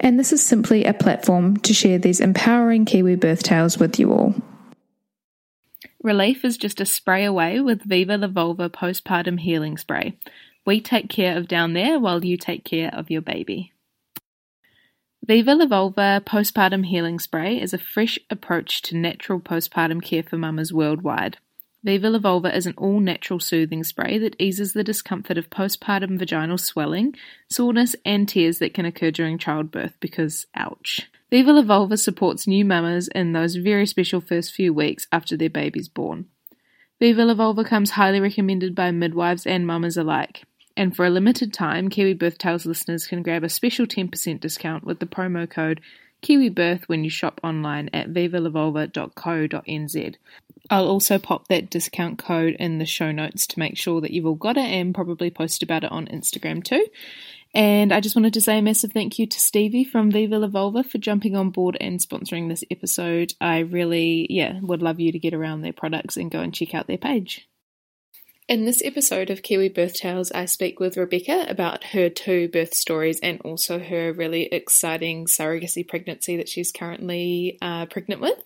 and this is simply a platform to share these empowering Kiwi birth tales with you all. Relief is just a spray away with Viva La Vulva postpartum healing spray. We take care of down there while you take care of your baby. Viva La Vulva Postpartum Healing Spray is a fresh approach to natural postpartum care for mamas worldwide. Viva La is an all natural soothing spray that eases the discomfort of postpartum vaginal swelling, soreness, and tears that can occur during childbirth because, ouch. Viva La supports new mamas in those very special first few weeks after their baby's born. Viva La comes highly recommended by midwives and mamas alike. And for a limited time, Kiwi Birth Tales listeners can grab a special 10% discount with the promo code KiwiBirth when you shop online at vivalavulva.co.nz. I'll also pop that discount code in the show notes to make sure that you've all got it and probably post about it on Instagram too. And I just wanted to say a massive thank you to Stevie from Viva La Vulva for jumping on board and sponsoring this episode. I really, yeah, would love you to get around their products and go and check out their page. In this episode of Kiwi Birth Tales, I speak with Rebecca about her two birth stories and also her really exciting surrogacy pregnancy that she's currently uh, pregnant with.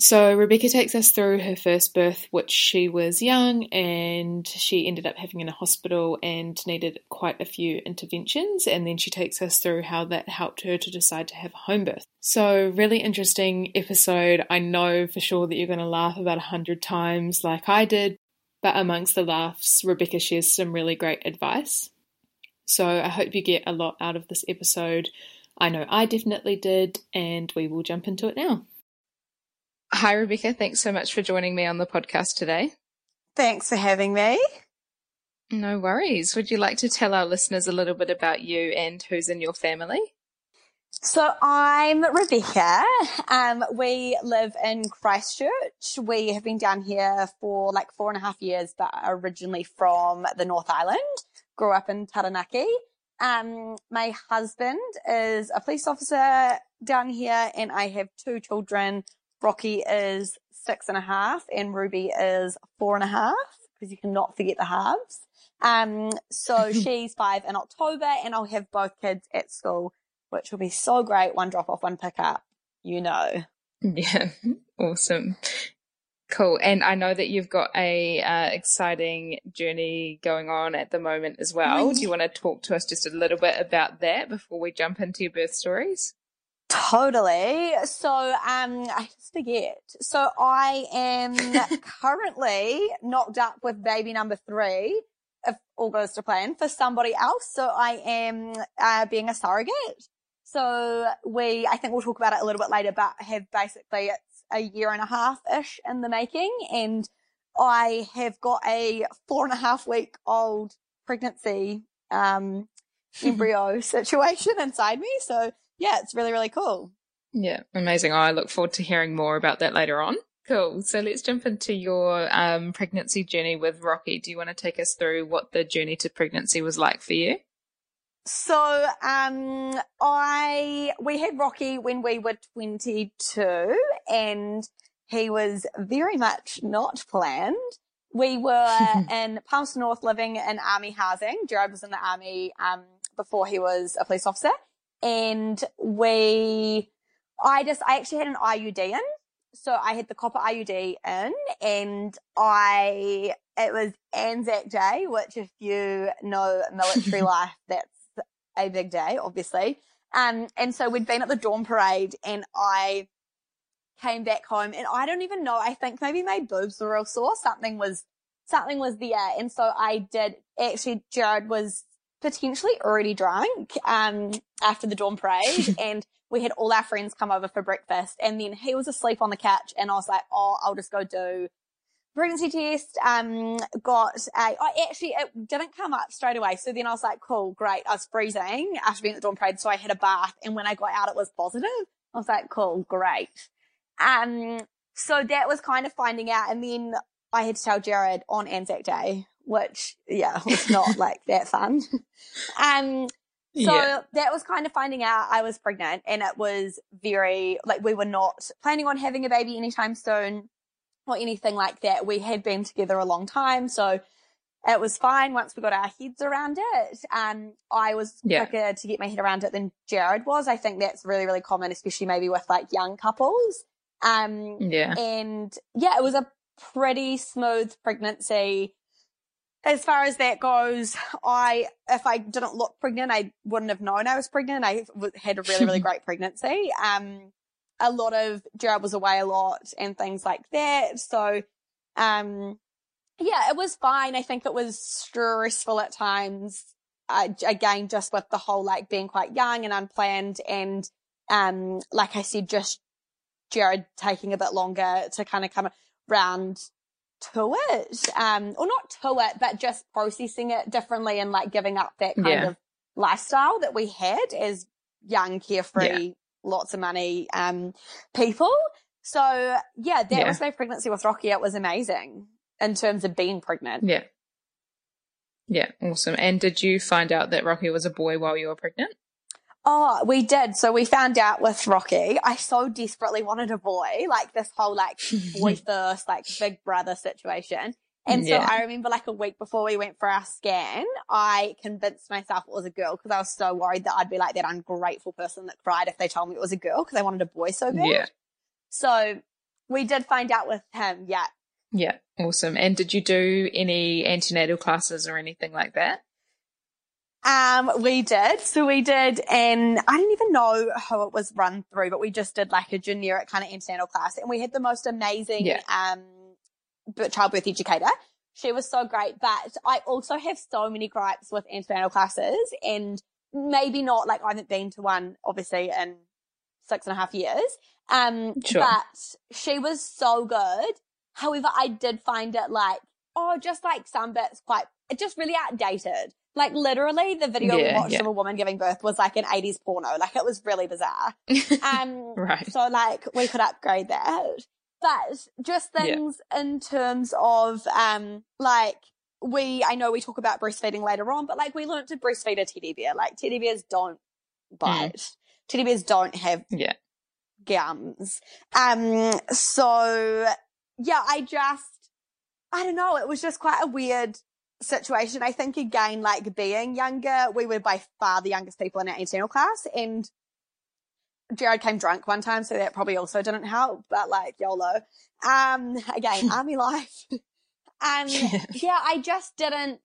So, Rebecca takes us through her first birth, which she was young and she ended up having in a hospital and needed quite a few interventions. And then she takes us through how that helped her to decide to have a home birth. So, really interesting episode. I know for sure that you're going to laugh about a hundred times, like I did, but amongst the laughs, Rebecca shares some really great advice. So I hope you get a lot out of this episode. I know I definitely did, and we will jump into it now. Hi, Rebecca. Thanks so much for joining me on the podcast today. Thanks for having me. No worries. Would you like to tell our listeners a little bit about you and who's in your family? So I'm Rebecca. Um, we live in Christchurch. We have been down here for like four and a half years, but originally from the North Island. Grew up in Taranaki. Um, my husband is a police officer down here, and I have two children. Rocky is six and a half, and Ruby is four and a half, because you cannot forget the halves. Um, so she's five in October, and I'll have both kids at school which will be so great. One drop off, one pick up, you know. Yeah, awesome. Cool. And I know that you've got a uh, exciting journey going on at the moment as well. Do you want to talk to us just a little bit about that before we jump into your birth stories? Totally. So, um, I just forget. So I am currently knocked up with baby number three, if all goes to plan, for somebody else. So I am uh, being a surrogate. So we, I think we'll talk about it a little bit later, but have basically it's a year and a half ish in the making. And I have got a four and a half week old pregnancy, um, embryo situation inside me. So yeah, it's really, really cool. Yeah, amazing. Oh, I look forward to hearing more about that later on. Cool. So let's jump into your um, pregnancy journey with Rocky. Do you want to take us through what the journey to pregnancy was like for you? So, um, I, we had Rocky when we were 22 and he was very much not planned. We were in Palmerston North living in army housing. Jared was in the army, um, before he was a police officer and we, I just, I actually had an IUD in. So I had the copper IUD in and I, it was Anzac Day, which if you know military life, that's a big day, obviously. Um, and so we'd been at the dawn parade and I came back home and I don't even know. I think maybe my boobs were real sore. Something was, something was there. And so I did actually, Jared was potentially already drunk, um, after the dawn parade and we had all our friends come over for breakfast and then he was asleep on the couch and I was like, Oh, I'll just go do pregnancy test. Um, got a, I actually, it didn't come up straight away. So then I was like, cool, great. I was freezing after being at the dawn parade. So I had a bath and when I got out, it was positive. I was like, cool, great. Um, so that was kind of finding out. And then I had to tell Jared on Anzac Day, which, yeah, was not like that fun. um, so yeah. that was kind of finding out I was pregnant and it was very, like, we were not planning on having a baby anytime soon or anything like that. We had been together a long time. So it was fine once we got our heads around it. Um, I was yeah. quicker to get my head around it than Jared was. I think that's really, really common, especially maybe with like young couples. Um, yeah. And yeah, it was a pretty smooth pregnancy. As far as that goes, I, if I didn't look pregnant, I wouldn't have known I was pregnant. I had a really, really great pregnancy. Um, a lot of Jared was away a lot and things like that. So, um, yeah, it was fine. I think it was stressful at times. Uh, again, just with the whole like being quite young and unplanned and, um, like I said, just Jared taking a bit longer to kind of come around to it. Um, or not to it, but just processing it differently and like giving up that kind yeah. of lifestyle that we had as young, carefree, yeah. lots of money, um, people. So yeah, that yeah. was my pregnancy with Rocky. It was amazing in terms of being pregnant. Yeah. Yeah, awesome. And did you find out that Rocky was a boy while you were pregnant? Oh, we did. So we found out with Rocky. I so desperately wanted a boy, like this whole like boy first, like big brother situation. And so. I remember like a week before we went for our scan, I convinced myself it was a girl because I was so worried that I'd be like that ungrateful person that cried if they told me it was a girl because I wanted a boy so bad. Yeah. So we did find out with him. Yeah. Yeah. Awesome. And did you do any antenatal classes or anything like that? Um, we did. So we did, and I didn't even know how it was run through, but we just did like a generic kind of antenatal class and we had the most amazing, yeah. um, childbirth educator. She was so great, but I also have so many gripes with antenatal classes and maybe not like I haven't been to one obviously in six and a half years. Um, sure. but she was so good. However, I did find it like, oh, just like some bits quite, it just really outdated. Like literally the video yeah, we watched yeah. of a woman giving birth was like an 80s porno. Like it was really bizarre. Um, right. So like we could upgrade that. But just things yeah. in terms of, um, like we, I know we talk about breastfeeding later on, but like we learned to breastfeed a teddy bear. Like teddy bears don't bite. Mm. Teddy bears don't have yeah. gums. Um, so yeah, I just, I don't know. It was just quite a weird situation. I think again, like being younger, we were by far the youngest people in our antenatal class and Jared came drunk one time, so that probably also didn't help, but like YOLO. Um, again, army life. Um, yeah, I just didn't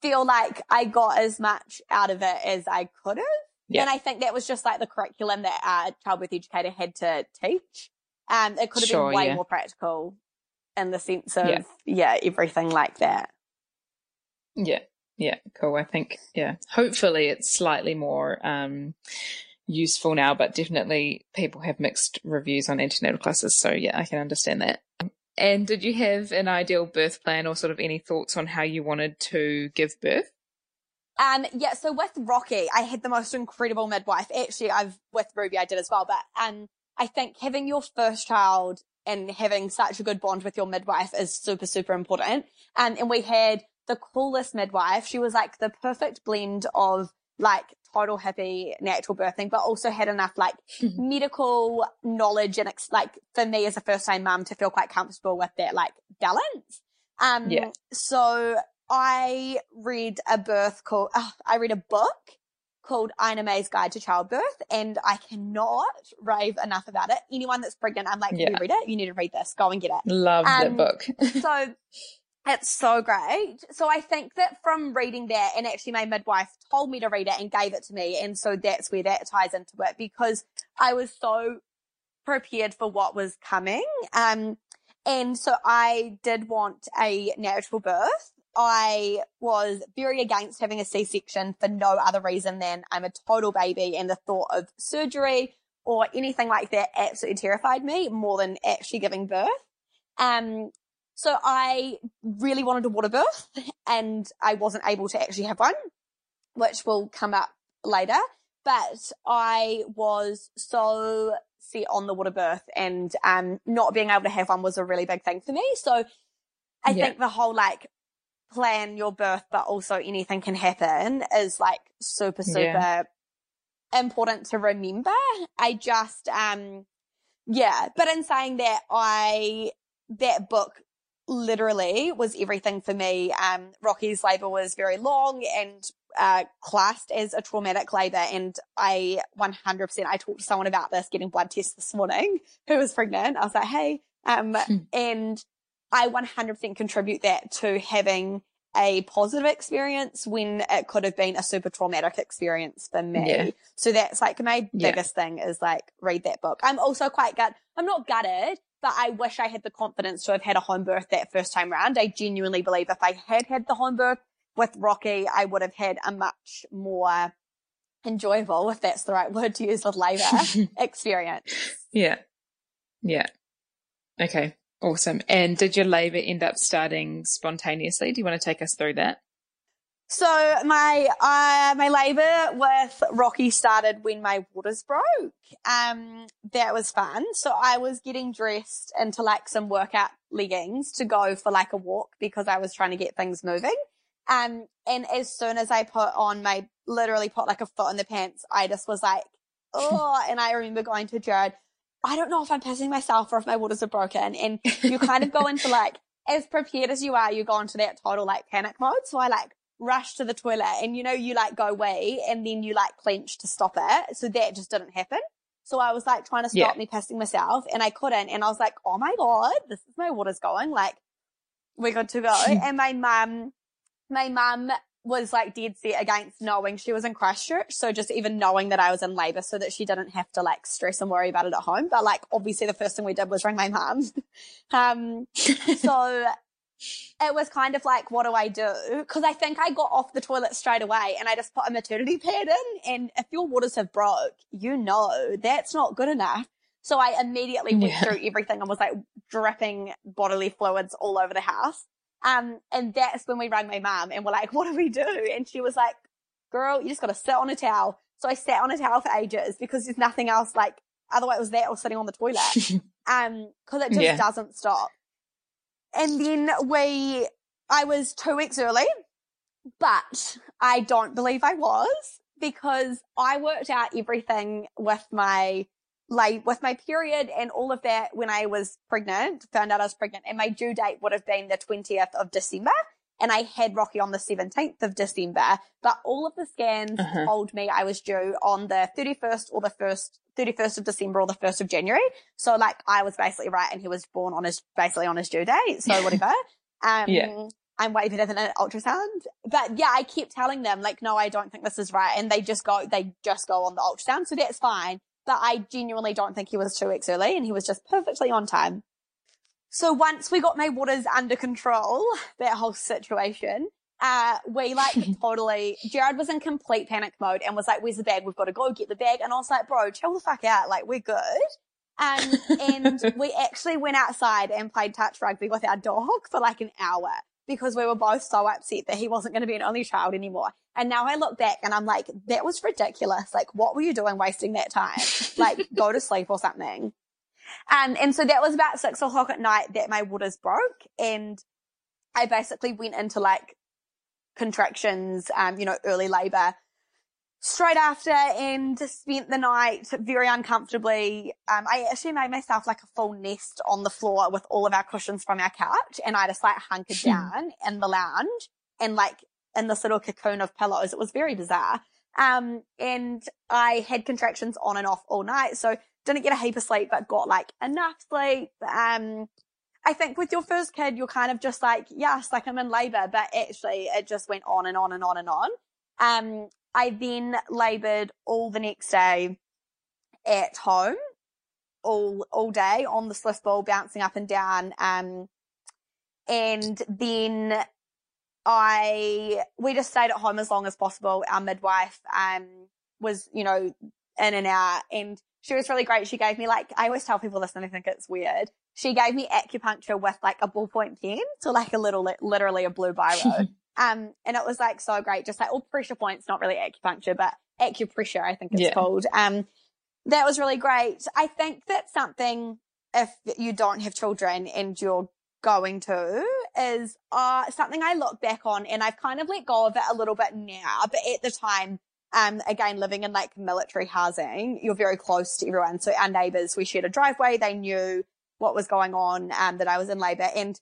feel like I got as much out of it as I could have. Yeah. And I think that was just like the curriculum that our childbirth educator had to teach. Um, it could have sure, been way yeah. more practical in the sense of, yeah. yeah, everything like that. Yeah. Yeah. Cool. I think, yeah, hopefully it's slightly more, um, useful now, but definitely people have mixed reviews on antenatal classes. So yeah, I can understand that. And did you have an ideal birth plan or sort of any thoughts on how you wanted to give birth? Um, yeah, so with Rocky, I had the most incredible midwife. Actually, I've, with Ruby, I did as well, but, um, I think having your first child and having such a good bond with your midwife is super, super important. Um, and we had the coolest midwife. She was like the perfect blend of like total hippie natural birthing, but also had enough like mm-hmm. medical knowledge and ex- like for me as a first time mum to feel quite comfortable with that like balance. Um, yeah. so I read a birth called, uh, I read a book called Ina May's Guide to Childbirth and I cannot rave enough about it. Anyone that's pregnant, I'm like, yeah. you read it? You need to read this. Go and get it. Love um, that book. so It's so great. So I think that from reading that, and actually my midwife told me to read it and gave it to me. And so that's where that ties into it because I was so prepared for what was coming. Um, and so I did want a natural birth. I was very against having a C-section for no other reason than I'm a total baby and the thought of surgery or anything like that absolutely terrified me more than actually giving birth. Um, so I really wanted a water birth and I wasn't able to actually have one, which will come up later. But I was so set on the water birth and um, not being able to have one was a really big thing for me. So I yeah. think the whole like plan your birth, but also anything can happen is like super, super yeah. important to remember. I just, um, yeah, but in saying that, I, that book literally was everything for me. Um, Rocky's labor was very long and uh, classed as a traumatic labor. And I 100%, I talked to someone about this getting blood tests this morning who was pregnant. I was like, Hey, um, hmm. and I 100% contribute that to having a positive experience when it could have been a super traumatic experience for me. Yeah. So that's like my biggest yeah. thing is like read that book. I'm also quite gut. I'm not gutted, but I wish I had the confidence to have had a home birth that first time round. I genuinely believe if I had had the home birth with Rocky, I would have had a much more enjoyable, if that's the right word to use with labour experience. Yeah. Yeah. Okay. Awesome. And did your labour end up starting spontaneously? Do you want to take us through that? So my uh, my labour with Rocky started when my waters broke. Um, that was fun. So I was getting dressed into like some workout leggings to go for like a walk because I was trying to get things moving. Um, and as soon as I put on my literally put like a foot in the pants, I just was like, oh. and I remember going to Jared, I don't know if I'm pissing myself or if my waters are broken. And you kind of go into like, as prepared as you are, you go into that total like panic mode. So I like rush to the toilet and you know, you like go wee and then you like clench to stop it. So that just didn't happen. So I was like trying to stop yeah. me pissing myself and I couldn't. And I was like, oh my God, this is my waters going. Like, we're good to go. and my mum, my mum was like dead set against knowing she was in Christchurch. So just even knowing that I was in labour so that she didn't have to like stress and worry about it at home. But like obviously the first thing we did was ring my mum. um, so it was kind of like, what do I do? Cause I think I got off the toilet straight away and I just put a maternity pad in. And if your waters have broke, you know, that's not good enough. So I immediately went yeah. through everything and was like dripping bodily fluids all over the house. Um, and that's when we rang my mum and we're like, what do we do? And she was like, girl, you just got to sit on a towel. So I sat on a towel for ages because there's nothing else like, otherwise it was that or sitting on the toilet. um, cause it just yeah. doesn't stop. And then we, I was two weeks early, but I don't believe I was because I worked out everything with my like with my period and all of that when I was pregnant, found out I was pregnant and my due date would have been the 20th of December. And I had Rocky on the 17th of December, but all of the scans uh-huh. told me I was due on the 31st or the first, 31st of December or the 1st of January. So like I was basically right and he was born on his, basically on his due date. So whatever. um, yeah. I'm way better than an ultrasound. But yeah, I kept telling them like, no, I don't think this is right. And they just go, they just go on the ultrasound. So that's fine but I genuinely don't think he was two weeks early and he was just perfectly on time. So once we got my waters under control, that whole situation, uh, we like totally, Jared was in complete panic mode and was like, where's the bag? We've got to go get the bag. And I was like, bro, chill the fuck out. Like, we're good. Um, and we actually went outside and played touch rugby with our dog for like an hour because we were both so upset that he wasn't going to be an only child anymore. And now I look back and I'm like, that was ridiculous. Like, what were you doing wasting that time? like, go to sleep or something. Um, and so that was about six o'clock at night that my waters broke and I basically went into like contractions, um, you know, early labor straight after and spent the night very uncomfortably. Um, I actually made myself like a full nest on the floor with all of our cushions from our couch and I just like hunkered hmm. down in the lounge and like in this little cocoon of pillows. It was very bizarre. Um, and I had contractions on and off all night. So didn't get a heap of sleep, but got like enough sleep. Um, I think with your first kid, you're kind of just like, yes, like I'm in labor, but actually it just went on and on and on and on. Um, I then labored all the next day at home, all, all day on the Swiss ball, bouncing up and down. Um, and then I, we just stayed at home as long as possible. Our midwife, um, was, you know, in and out and she was really great. She gave me like, I always tell people this and I think it's weird. She gave me acupuncture with like a ballpoint pen. So like a little, literally a blue biro. um, and it was like so great. Just like all pressure points, not really acupuncture, but acupressure, I think it's yeah. called. Um, that was really great. I think that's something if you don't have children and you're going to is uh, something I look back on and I've kind of let go of it a little bit now, but at the time, um, again, living in like military housing, you're very close to everyone. So our neighbors, we shared a driveway. They knew what was going on, um, that I was in labor. And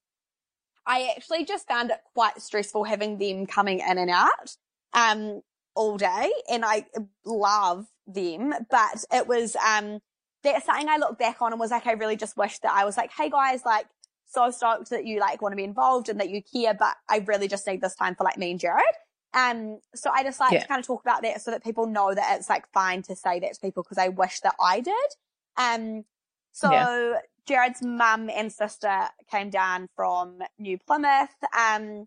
I actually just found it quite stressful having them coming in and out, um, all day. And I love them, but it was, um, that's something I look back on and was like, I really just wish that I was like, Hey guys, like, so stoked that you like want to be involved and that you care, but I really just need this time for like me and Jared. Um, so I just like yeah. to kind of talk about that so that people know that it's like fine to say that to people because I wish that I did. Um, so yeah. Jared's mum and sister came down from New Plymouth. Um,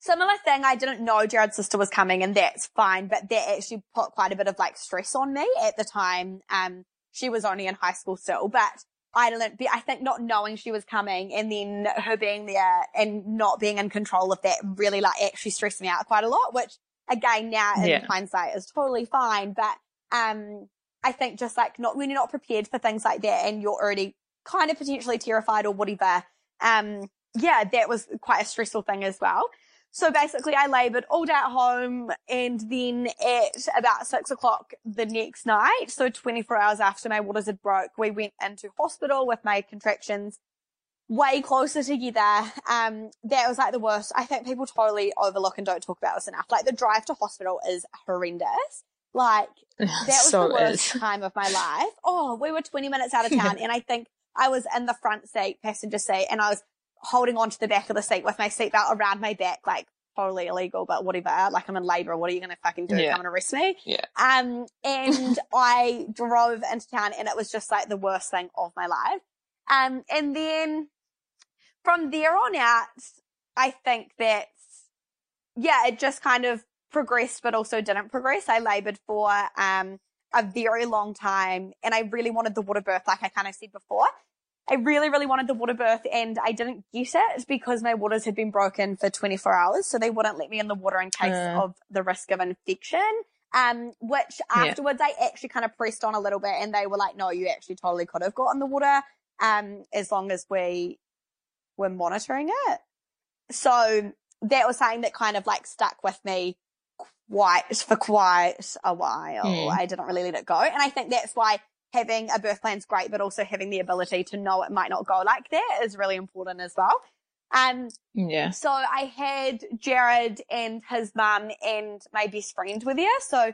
similar thing, I didn't know Jared's sister was coming and that's fine, but that actually put quite a bit of like stress on me at the time. Um, she was only in high school still, but I don't know, I think not knowing she was coming and then her being there and not being in control of that really like actually stressed me out quite a lot, which again now in yeah. hindsight is totally fine. But, um, I think just like not when you're not prepared for things like that and you're already kind of potentially terrified or whatever, um, yeah, that was quite a stressful thing as well. So basically I labored all day at home and then at about six o'clock the next night, so 24 hours after my waters had broke, we went into hospital with my contractions way closer together. Um, that was like the worst. I think people totally overlook and don't talk about this enough. Like the drive to hospital is horrendous. Like that was so the worst is. time of my life. Oh, we were 20 minutes out of town and I think I was in the front seat, passenger seat, and I was holding onto the back of the seat with my seatbelt around my back, like totally illegal, but whatever. Like I'm in labor. What are you going to fucking do? Yeah. Come and arrest me? Yeah. Um, and I drove into town and it was just like the worst thing of my life. Um, and then from there on out, I think that, yeah, it just kind of progressed, but also didn't progress. I labored for, um, a very long time and I really wanted the water birth, like I kind of said before. I really, really wanted the water birth and I didn't get it because my waters had been broken for 24 hours. So they wouldn't let me in the water in case uh. of the risk of infection. Um, which afterwards yeah. I actually kind of pressed on a little bit and they were like, no, you actually totally could have gotten the water. Um, as long as we were monitoring it. So that was something that kind of like stuck with me quite for quite a while. Mm. I didn't really let it go. And I think that's why having a birth plan is great, but also having the ability to know it might not go like that is really important as well. Um, yeah. So I had Jared and his mum and my best friend were there. So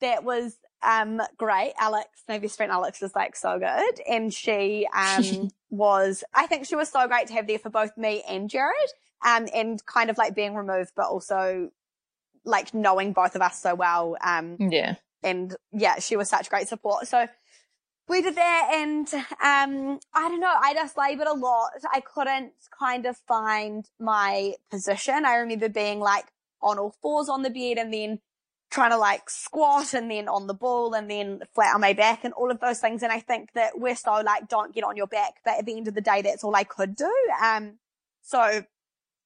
that was, um, great. Alex, my best friend Alex is like so good. And she, um, was, I think she was so great to have there for both me and Jared. Um, and kind of like being removed, but also like knowing both of us so well. Um, yeah. And yeah, she was such great support. So we did that and um I don't know, I just labored a lot. I couldn't kind of find my position. I remember being like on all fours on the bed and then trying to like squat and then on the ball and then flat on my back and all of those things. And I think that we're so like, don't get on your back. But at the end of the day, that's all I could do. Um, so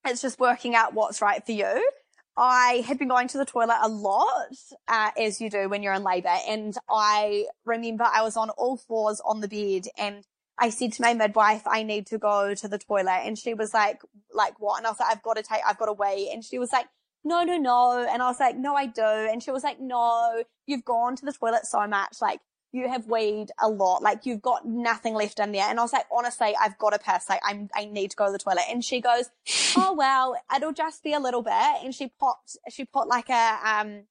it's just working out what's right for you. I had been going to the toilet a lot, uh, as you do when you're in labor. And I remember I was on all fours on the bed and I said to my midwife, I need to go to the toilet. And she was like, like what? And I was like, I've got to take, I've got to wait. And she was like, no, no, no. And I was like, no, I do. And she was like, no, you've gone to the toilet so much. Like you have weighed a lot. Like you've got nothing left in there. And I was like, honestly, I've got a piss. Like I'm, I need to go to the toilet. And she goes, Oh, well, it'll just be a little bit. And she popped, she put like a, um,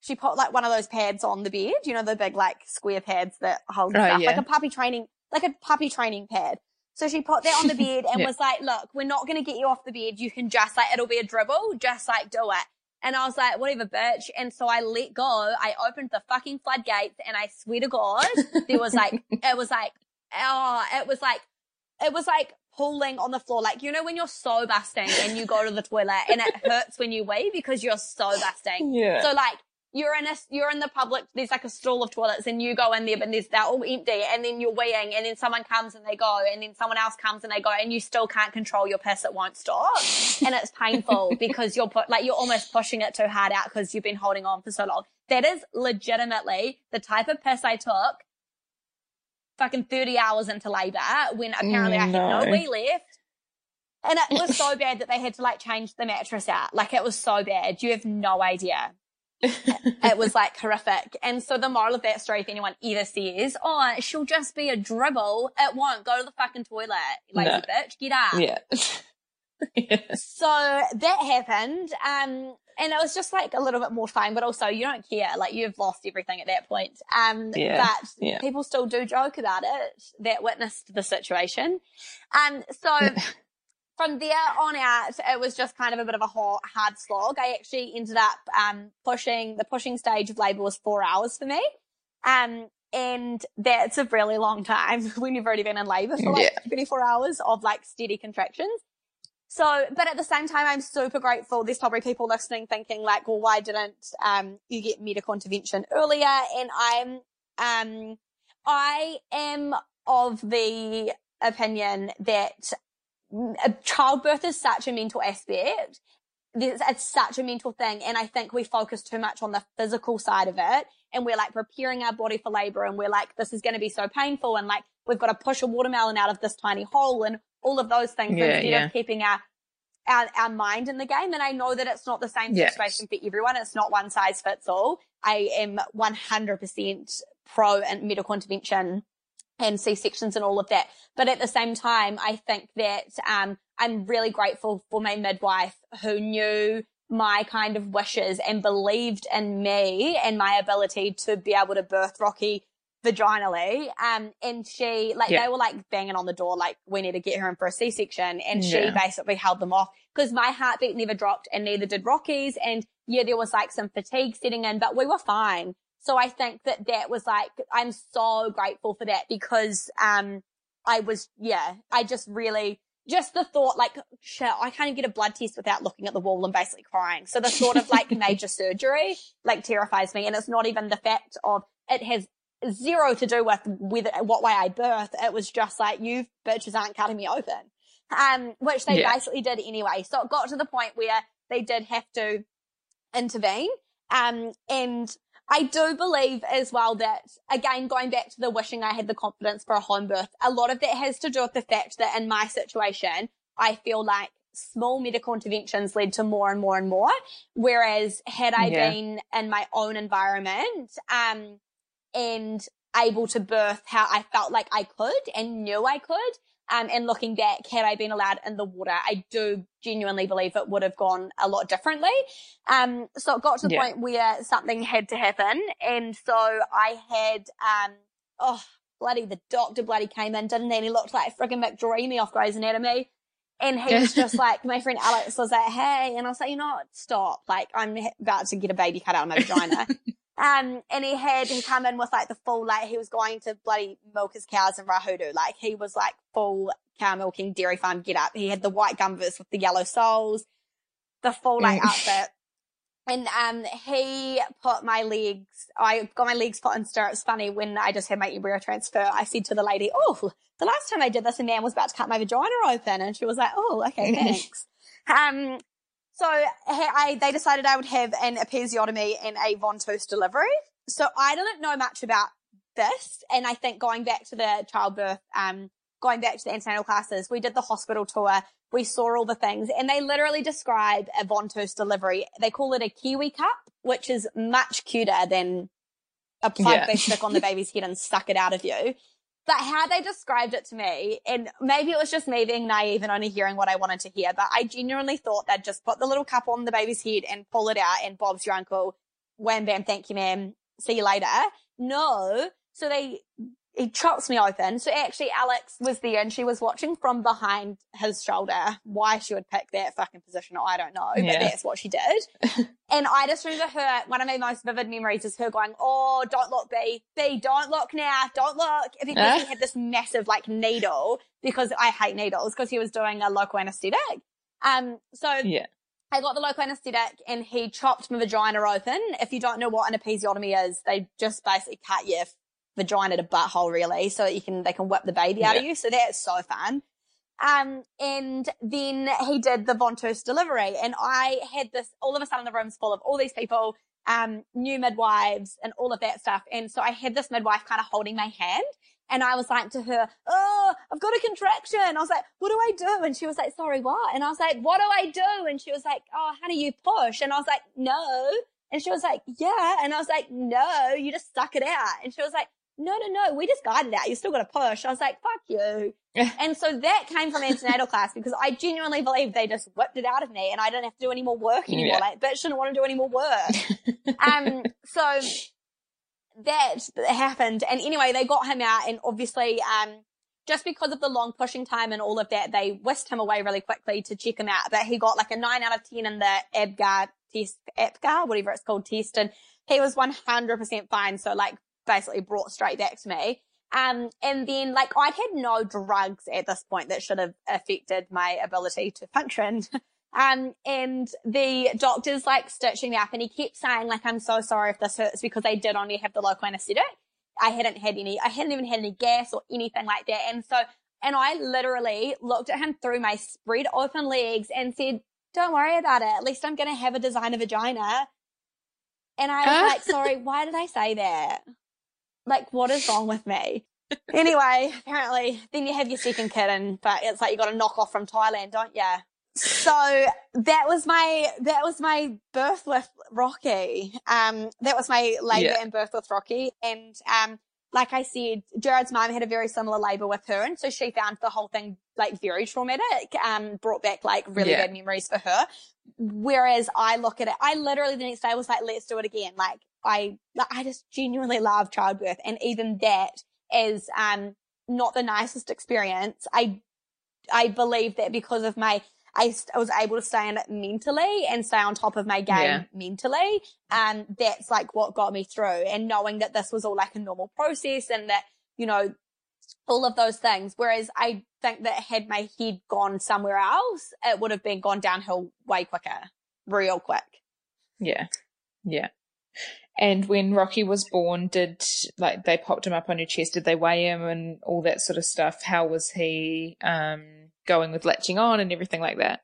she put like one of those pads on the bed, you know, the big like square pads that hold oh, stuff, yeah. like a puppy training, like a puppy training pad. So she put that on the bed and Yeah. was like, look, we're not going to get you off the bed. You can just like, it'll be a dribble. Just like do it. And I was like, whatever, bitch. And so I let go. I opened the fucking floodgates and I swear to God, there was like, it was like, oh, it was like, it was like pulling on the floor. Like, you know, when you're so busting and you go to the toilet and it hurts when you wee because you're so busting. Yeah. So like, you're in a, you're in the public, there's like a stall of toilets and you go in there, but there's, they're all empty and then you're weeing and then someone comes and they go and then someone else comes and they go and you still can't control your piss. It won't stop. and it's painful because you're put, like, you're almost pushing it too hard out because you've been holding on for so long. That is legitimately the type of piss I took fucking 30 hours into labor when apparently I had no No. wee left. And it was so bad that they had to like change the mattress out. Like it was so bad. You have no idea it was like horrific. And so the moral of that story, if anyone ever says, oh, she'll just be a dribble, it won't. Go to the fucking toilet, lazy No. bitch. Get up. yeah. yeah. So that happened. Um, and it was just like a little bit more fun, but also you don't care. Like you've lost everything at that point. Um, Yeah, but yeah. people still do joke about it that witnessed the situation. Um, so from there on out, it was just kind of a bit of a hard, hard slog. I actually ended up um, pushing the pushing stage of labour was four hours for me, um, and that's a really long time when you've already been in labour for like 24 hours of like steady contractions. So, but at the same time, I'm super grateful. There's probably people listening thinking like, well, why didn't um, you get medical intervention earlier? And I'm, um, I am of the opinion that childbirth is such a mental aspect. It's such a mental thing. And I think we focus too much on the physical side of it. And we're like preparing our body for labor and we're like, this is going to be so painful. And like, we've got to push a watermelon out of this tiny hole and all of those things Yeah, instead yeah. of keeping our, our, our mind in the game. And I know that it's not the same Yes. situation for everyone. It's not one size fits all. I am 100% pro and medical intervention and C-sections and all of that. But at the same time, I think that, um, I'm really grateful for my midwife who knew my kind of wishes and believed in me and my ability to be able to birth Rocky vaginally. Um, and she, like, Yeah. they were like banging on the door, like, we need to get her in for a C-section. And she Yeah. basically held them off because my heartbeat never dropped and neither did Rocky's. And yeah, there was like some fatigue setting in, but we were fine. So I think that that was like, I'm so grateful for that because, um, I was, yeah, I just really, just the thought, like, shit, I can't even get a blood test without looking at the wall and basically crying. So the thought of like major surgery, like terrifies me. And it's not even the fact of it has zero to do with whether, what way I birth. It was just like, you bitches aren't cutting me open. Um, which they Yeah. basically did anyway. So it got to the point where they did have to intervene. Um, and I do believe as well that, again, going back to the wishing I had the confidence for a home birth, a lot of that has to do with the fact that in my situation, I feel like small medical interventions led to more and more and more. Whereas had I Yeah. been in my own environment, um, and able to birth how I felt like I could and knew I could, um, and looking back, had I been allowed in the water, I do genuinely believe it would have gone a lot differently. Um, so it got to the Yeah. point where something had to happen. And so I had, um, oh, bloody, the doctor bloody came in, didn't he? And he looked like friggin' McDreamy off Grey's Anatomy. And he was just like, my friend Alex was like, hey. And I was like, you know what? Stop. Like, I'm about to get a baby cut out of my vagina. Um, and he had, he come in with like the full, like he was going to bloody milk his cows in Rahotu. Like he was like full cow milking dairy farm get up. He had the white gumboots with the yellow soles, the full like Mm. outfit. And, um, he put my legs, I got my legs put in stirrups. Funny when I just had my embryo transfer, I said to the lady, Oh, the last time I did this, a man was about to cut my vagina open. And she was like, Oh, okay, thanks. um, so I, they decided I would have an episiotomy and a von delivery. So I didn't know much about this. And I think going back to the childbirth, um, going back to the antenatal classes, we did the hospital tour. We saw all the things and they literally describe a von delivery. They call it a kiwi cup, which is much cuter than a plug Yeah. they stick on the baby's head and suck it out of you. But how they described it to me, and maybe it was just me being naive and only hearing what I wanted to hear, but I genuinely thought they'd just put the little cup on the baby's head and pull it out and Bob's your uncle. Wham bam, thank you ma'am. See you later. No. So they, he chops me open. So actually Alex was there and she was watching from behind his shoulder. Why she would pick that fucking position, I don't know, but Yeah. that's what she did. and I just remember her, one of my most vivid memories is her going, Oh, don't look, B. B, don't look now. Don't look. Because Ah. he had this massive like needle because I hate needles because he was doing a local anesthetic. Um, so Yeah. I got the local anesthetic and he chopped my vagina open. If you don't know what an episiotomy is, they just basically cut your vagina to butthole really so that you can, they can whip the baby out of you. So that's so fun. Um, and then he did the ventouse delivery and I had this, all of a sudden the room's full of all these people, um, new midwives and all of that stuff. And so I had this midwife kind of holding my hand and I was like to her, Oh, I've got a contraction. I was like, what do I do? And she was like, sorry, what? And I was like, what do I do? And she was like, oh, honey, you push. And I was like, no. And she was like, yeah. And I was like, no, you just suck it out. And she was like, no, no, no, we just guided out. You still got to push. I was like, fuck you. and so that came from antenatal class because I genuinely believe they just whipped it out of me and I didn't have to do any more work anymore. Yeah. Like, bitch didn't want to do any more work. um, so that happened. And anyway, they got him out and obviously, um, just because of the long pushing time and all of that, they whisked him away really quickly to check him out. But he got like a nine out of 10 in the ABGAR test, APGAR, whatever it's called test. And he was 100% fine. So like basically brought straight back to me. Um, and then like I'd had no drugs at this point that should have affected my ability to function. Um, and the doctor's like stitching me up and he kept saying like, I'm so sorry if this hurts because I did only have the local anesthetic. I hadn't had any, I hadn't even had any gas or anything like that. And so, and I literally looked at him through my spread open legs and said, don't worry about it. At least I'm going to have a designer vagina. And I was like, sorry, why did I say that? Like, what is wrong with me? anyway, apparently, then you have your second kitten, but it's like you got to knock off from Thailand, don't you? So that was my that was my birth with Rocky. Um, that was my labour Yeah. and birth with Rocky, and um, like I said, Jared's mum had a very similar labour with her, and so she found the whole thing like very traumatic. Um, brought back like really Yeah. bad memories for her. Whereas I look at it, I literally the next day was like, let's do it again. Like I, I just genuinely love childbirth, and even that is um not the nicest experience. I I believe that because of my, I, st- I was able to stay in it mentally and stay on top of my game Yeah. mentally. And that's like what got me through and knowing that this was all like a normal process and that, you know, all of those things. Whereas I think that had my head gone somewhere else, it would have been gone downhill way quicker, real quick. Yeah. Yeah. And when Rocky was born, did like they popped him up on your chest? Did they weigh him and all that sort of stuff? How was he um going with latching on and everything like that?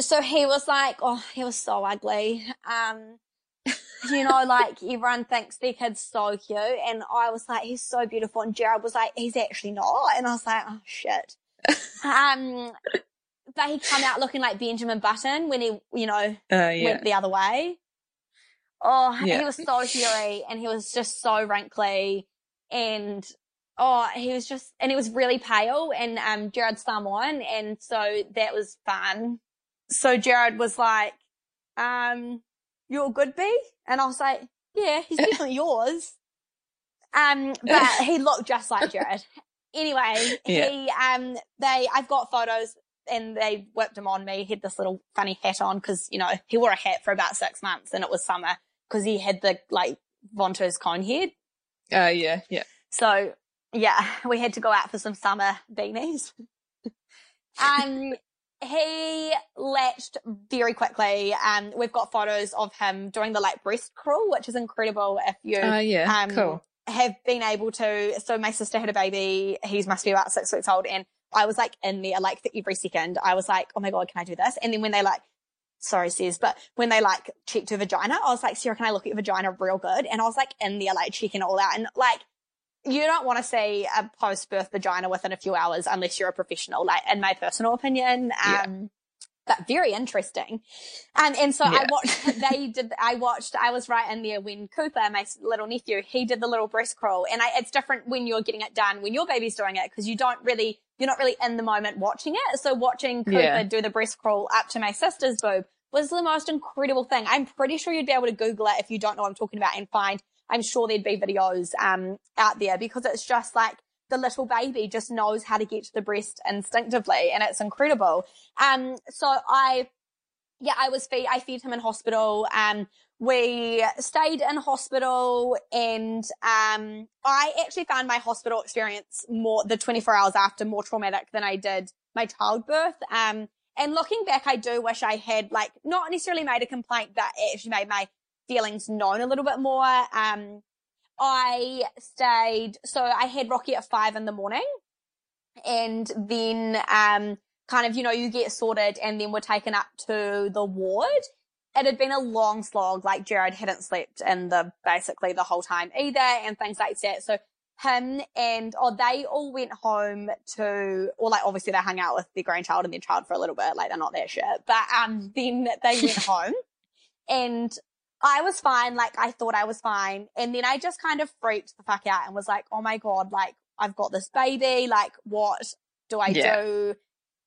so he was like, oh, he was so ugly. Um, you know, like everyone thinks their kid's so cute, and I was like, he's so beautiful, and Jared was like, he's actually not, and I was like, oh shit. um, but he come out looking like Benjamin Button when he, you know, Uh, yeah. went the other way. Oh, Yeah. he was so hairy, and he was just so wrinkly, and oh, he was just, and he was really pale, and um, Jared's Samoan, and so that was fun. So Jared was like, um, "You're good, B," and I was like, "Yeah, he's definitely yours." Um, but he looked just like Jared. Anyway, Yeah. he um, they, I've got photos. And they whipped him on me. He had this little funny hat on because, you know, he wore a hat for about six months and it was summer because he had the like ventouse cone head. Uh, yeah. Yeah. So yeah, we had to go out for some summer beanies. um, he latched very quickly. Um, we've got photos of him doing the like breast crawl, which is incredible if you Uh, yeah. um, cool. have been able to. So my sister had a baby. He must be about six weeks old, and I was like in there like for every second. I was like, oh my god, can I do this? And then when they like, sorry, says, but when they like checked her vagina, I was like, Sarah, can I look at your vagina real good? And I was like in there like checking it all out, and like. You don't want to see a post-birth vagina within a few hours unless you're a professional, like in my personal opinion. Yeah. Um, But very interesting. Um, and so I watched, they did, I watched, I was right in there when Cooper, my little nephew, he did the little breast crawl. And I, it's different when you're getting it done, when your baby's doing it, because you don't really, you're not really in the moment watching it. So watching Cooper Yeah. do the breast crawl up to my sister's boob was the most incredible thing. I'm pretty sure you'd be able to Google it if you don't know what I'm talking about and find I'm sure there'd be videos um, out there because it's just like the little baby just knows how to get to the breast instinctively and it's incredible. Um, so I, yeah, I was feed, I fed him in hospital. Um, we stayed in hospital and, um, I actually found my hospital experience more, the 24 hours after more traumatic than I did my childbirth. Um, and looking back, I do wish I had like not necessarily made a complaint, but actually made my feelings known a little bit more. Um, I stayed, so I had Rocky at five in the morning and then, um, kind of, you know, you get sorted and then we're taken up to the ward. It had been a long slog, like Jared hadn't slept in the, basically the whole time either and things like that. So him and, oh, they all went home to, or like obviously they hung out with their grandchild and their child for a little bit, like they're not that shit, but, um, then they went home and I was fine. Like I thought I was fine. And then I just kind of freaked the fuck out and was like, oh my God, like I've got this baby. Like what do I yeah. do?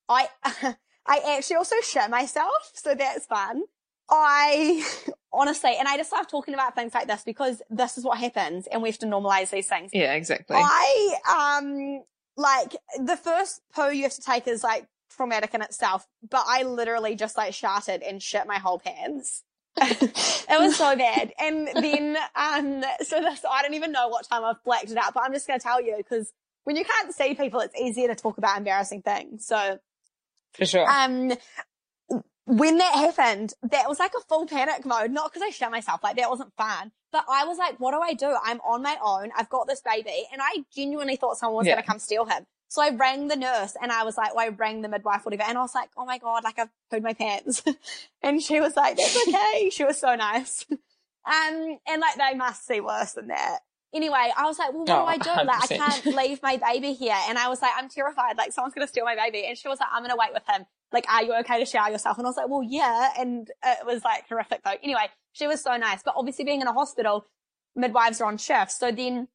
I, I actually also shit myself. So that's fun. I honestly, and I just love talking about things like this because this is what happens and we have to normalize these things. Yeah, exactly. I, um, like the first poo you have to take is like traumatic in itself, but I literally just like sharted and shit my whole pants. It was so bad. And then, um, so this, I don't even know what time I've blacked it out, but I'm just going to tell you because when you can't see people, it's easier to talk about embarrassing things. So, for sure. Um, when that happened, that was like a full panic mode. Not because I shut myself, like that wasn't fun, but I was like, what do I do? I'm on my own. I've got this baby, and I genuinely thought someone was yeah. going to come steal him. So I rang the nurse and I was like, well, I rang the midwife, whatever. And I was like, oh my God, like I've pooed my pants. and she was like, that's okay. she was so nice. Um, and like they must see worse than that. Anyway, I was like, well, what oh, do I do? 100%. Like, I can't leave my baby here. And I was like, I'm terrified. Like, someone's going to steal my baby. And she was like, I'm going to wait with him. Like, are you okay to shower yourself? And I was like, well, yeah. And it was like horrific though. Anyway, she was so nice. But obviously being in a hospital, midwives are on shift. So then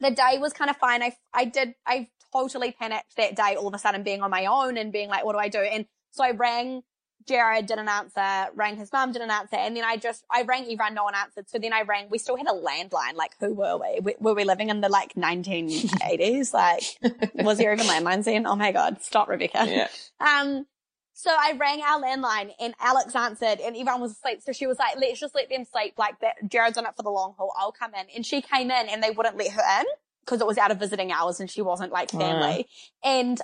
the day was kind of fine. I, I did, I totally panicked that day all of a sudden being on my own and being like, what do I do? And so I rang Jared, didn't answer, rang his mum, didn't answer. And then I just, I rang everyone, no one answered. So then I rang, we still had a landline. Like, who were we? Were we living in the like 1980s? like, was there even landlines then? Oh my God, stop, Rebecca. Yeah. Um, so I rang our landline and Alex answered and everyone was asleep. So she was like, let's just let them sleep. Like that, Jared's on it for the long haul. I'll come in. And she came in and they wouldn't let her in because it was out of visiting hours and she wasn't like family. And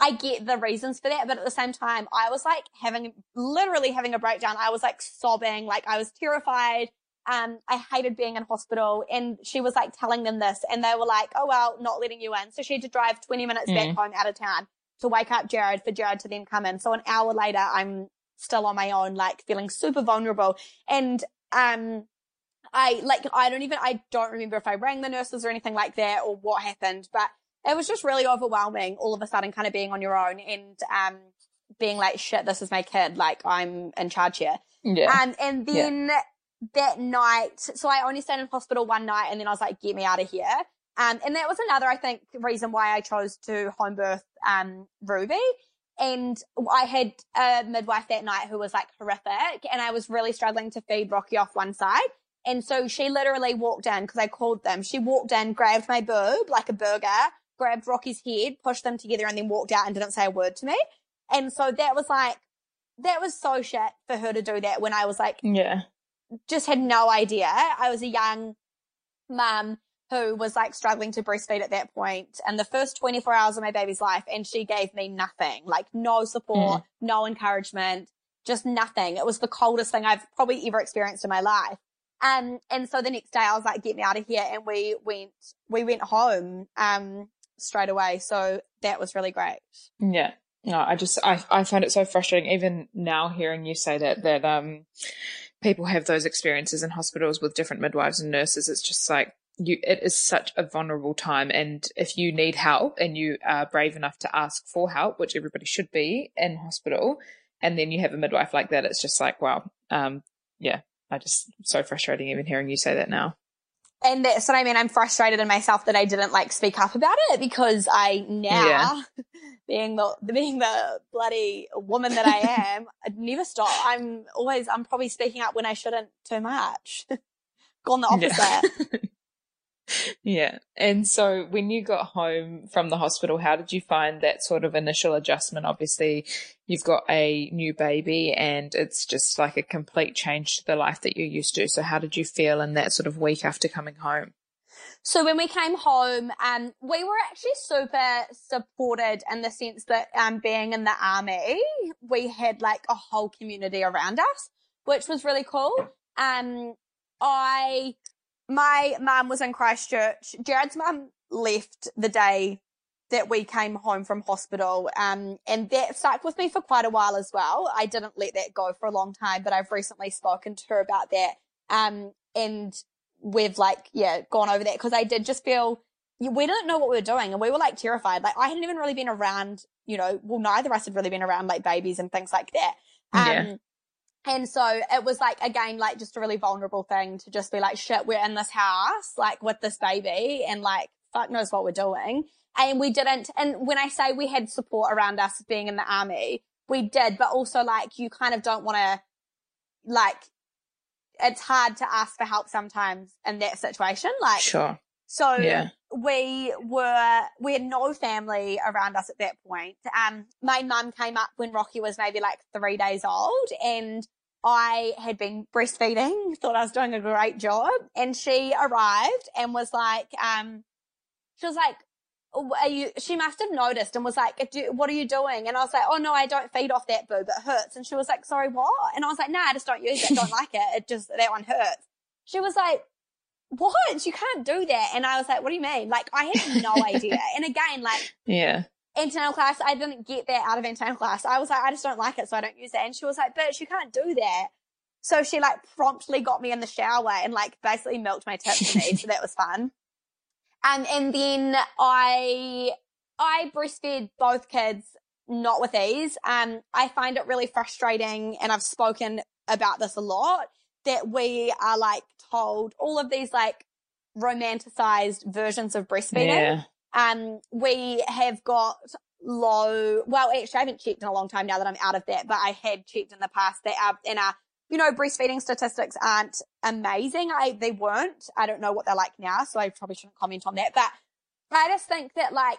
I get the reasons for that, but at the same time, I was like having, literally having a breakdown. I was like sobbing, like I was terrified. Um, I hated being in hospital and she was like telling them this and they were like, oh well, not letting you in. So she had to drive 20 minutes mm. back home out of town to wake up Jared for Jared to then come in. So an hour later, I'm still on my own, like feeling super vulnerable. And, um, I like, I don't even, I don't remember if I rang the nurses or anything like that or what happened, but it was just really overwhelming all of a sudden kind of being on your own and, um, being like, shit, this is my kid. Like I'm in charge here. Yeah. Um, and then yeah. that night, so I only stayed in hospital one night and then I was like, get me out of here. Um, and that was another, I think, reason why I chose to home birth, um, Ruby. And I had a midwife that night who was like horrific and I was really struggling to feed Rocky off one side. And so she literally walked in because I called them. She walked in, grabbed my boob like a burger, grabbed Rocky's head, pushed them together and then walked out and didn't say a word to me. And so that was like, that was so shit for her to do that when I was like, yeah, just had no idea. I was a young mum who was like struggling to breastfeed at that point and the first 24 hours of my baby's life and she gave me nothing, like no support, mm. no encouragement, just nothing. It was the coldest thing I've probably ever experienced in my life. Um, and so the next day I was like, get me out of here. And we went, we went home, um, straight away. So that was really great. Yeah. No, I just, I, I find it so frustrating even now hearing you say that, that, um, people have those experiences in hospitals with different midwives and nurses. It's just like, you, it is such a vulnerable time. And if you need help and you are brave enough to ask for help, which everybody should be in hospital, and then you have a midwife like that, it's just like, wow, um, yeah, I just so frustrating even hearing you say that now. And that's what I mean. I'm frustrated in myself that I didn't like speak up about it because I now, yeah. being the being the bloody woman that I am, I'd never stop. I'm always I'm probably speaking up when I shouldn't too much. gone the opposite. Yeah. Yeah. And so when you got home from the hospital, how did you find that sort of initial adjustment? Obviously, you've got a new baby and it's just like a complete change to the life that you're used to. So how did you feel in that sort of week after coming home? So when we came home, um, we were actually super supported in the sense that um, being in the army, we had like a whole community around us, which was really cool. Um, I, my mum was in Christchurch. Jared's mum left the day that we came home from hospital. Um, and that stuck with me for quite a while as well. I didn't let that go for a long time, but I've recently spoken to her about that. Um, and we've like, yeah, gone over that because I did just feel we didn't know what we were doing and we were like terrified. Like I hadn't even really been around, you know, well, neither of us had really been around like babies and things like that. Um, yeah. And so it was like, again, like just a really vulnerable thing to just be like, shit, we're in this house, like with this baby and like, fuck knows what we're doing. And we didn't, and when I say we had support around us being in the army, we did, but also like you kind of don't want to like it's hard to ask for help sometimes in that situation. Like, sure. So yeah. we were, we had no family around us at that point. Um, my mum came up when Rocky was maybe like three days old and I had been breastfeeding, thought I was doing a great job. And she arrived and was like, um, she was like, are you, she must have noticed and was like, what are you doing? And I was like, oh no, I don't feed off that boob. It hurts. And she was like, sorry, what? And I was like, nah, I just don't use it. Don't like it. It just, that one hurts. She was like, what? You can't do that. And I was like, what do you mean? Like, I had no idea. And again, like, yeah. Antenatal class, I didn't get that out of antenatal class. I was like, I just don't like it, so I don't use it. And she was like, bitch, you can't do that. So she like promptly got me in the shower and like basically milked my tits for me. so that was fun. Um, and then I, I breastfed both kids, not with ease. Um, I find it really frustrating and I've spoken about this a lot that we are like all of these like romanticized versions of breastfeeding. Yeah. Um, we have got low, well, actually I haven't checked in a long time now that I'm out of that, but I had checked in the past that our, in our you know, breastfeeding statistics aren't amazing. I, they weren't. I don't know what they're like now, so I probably shouldn't comment on that. But I just think that like,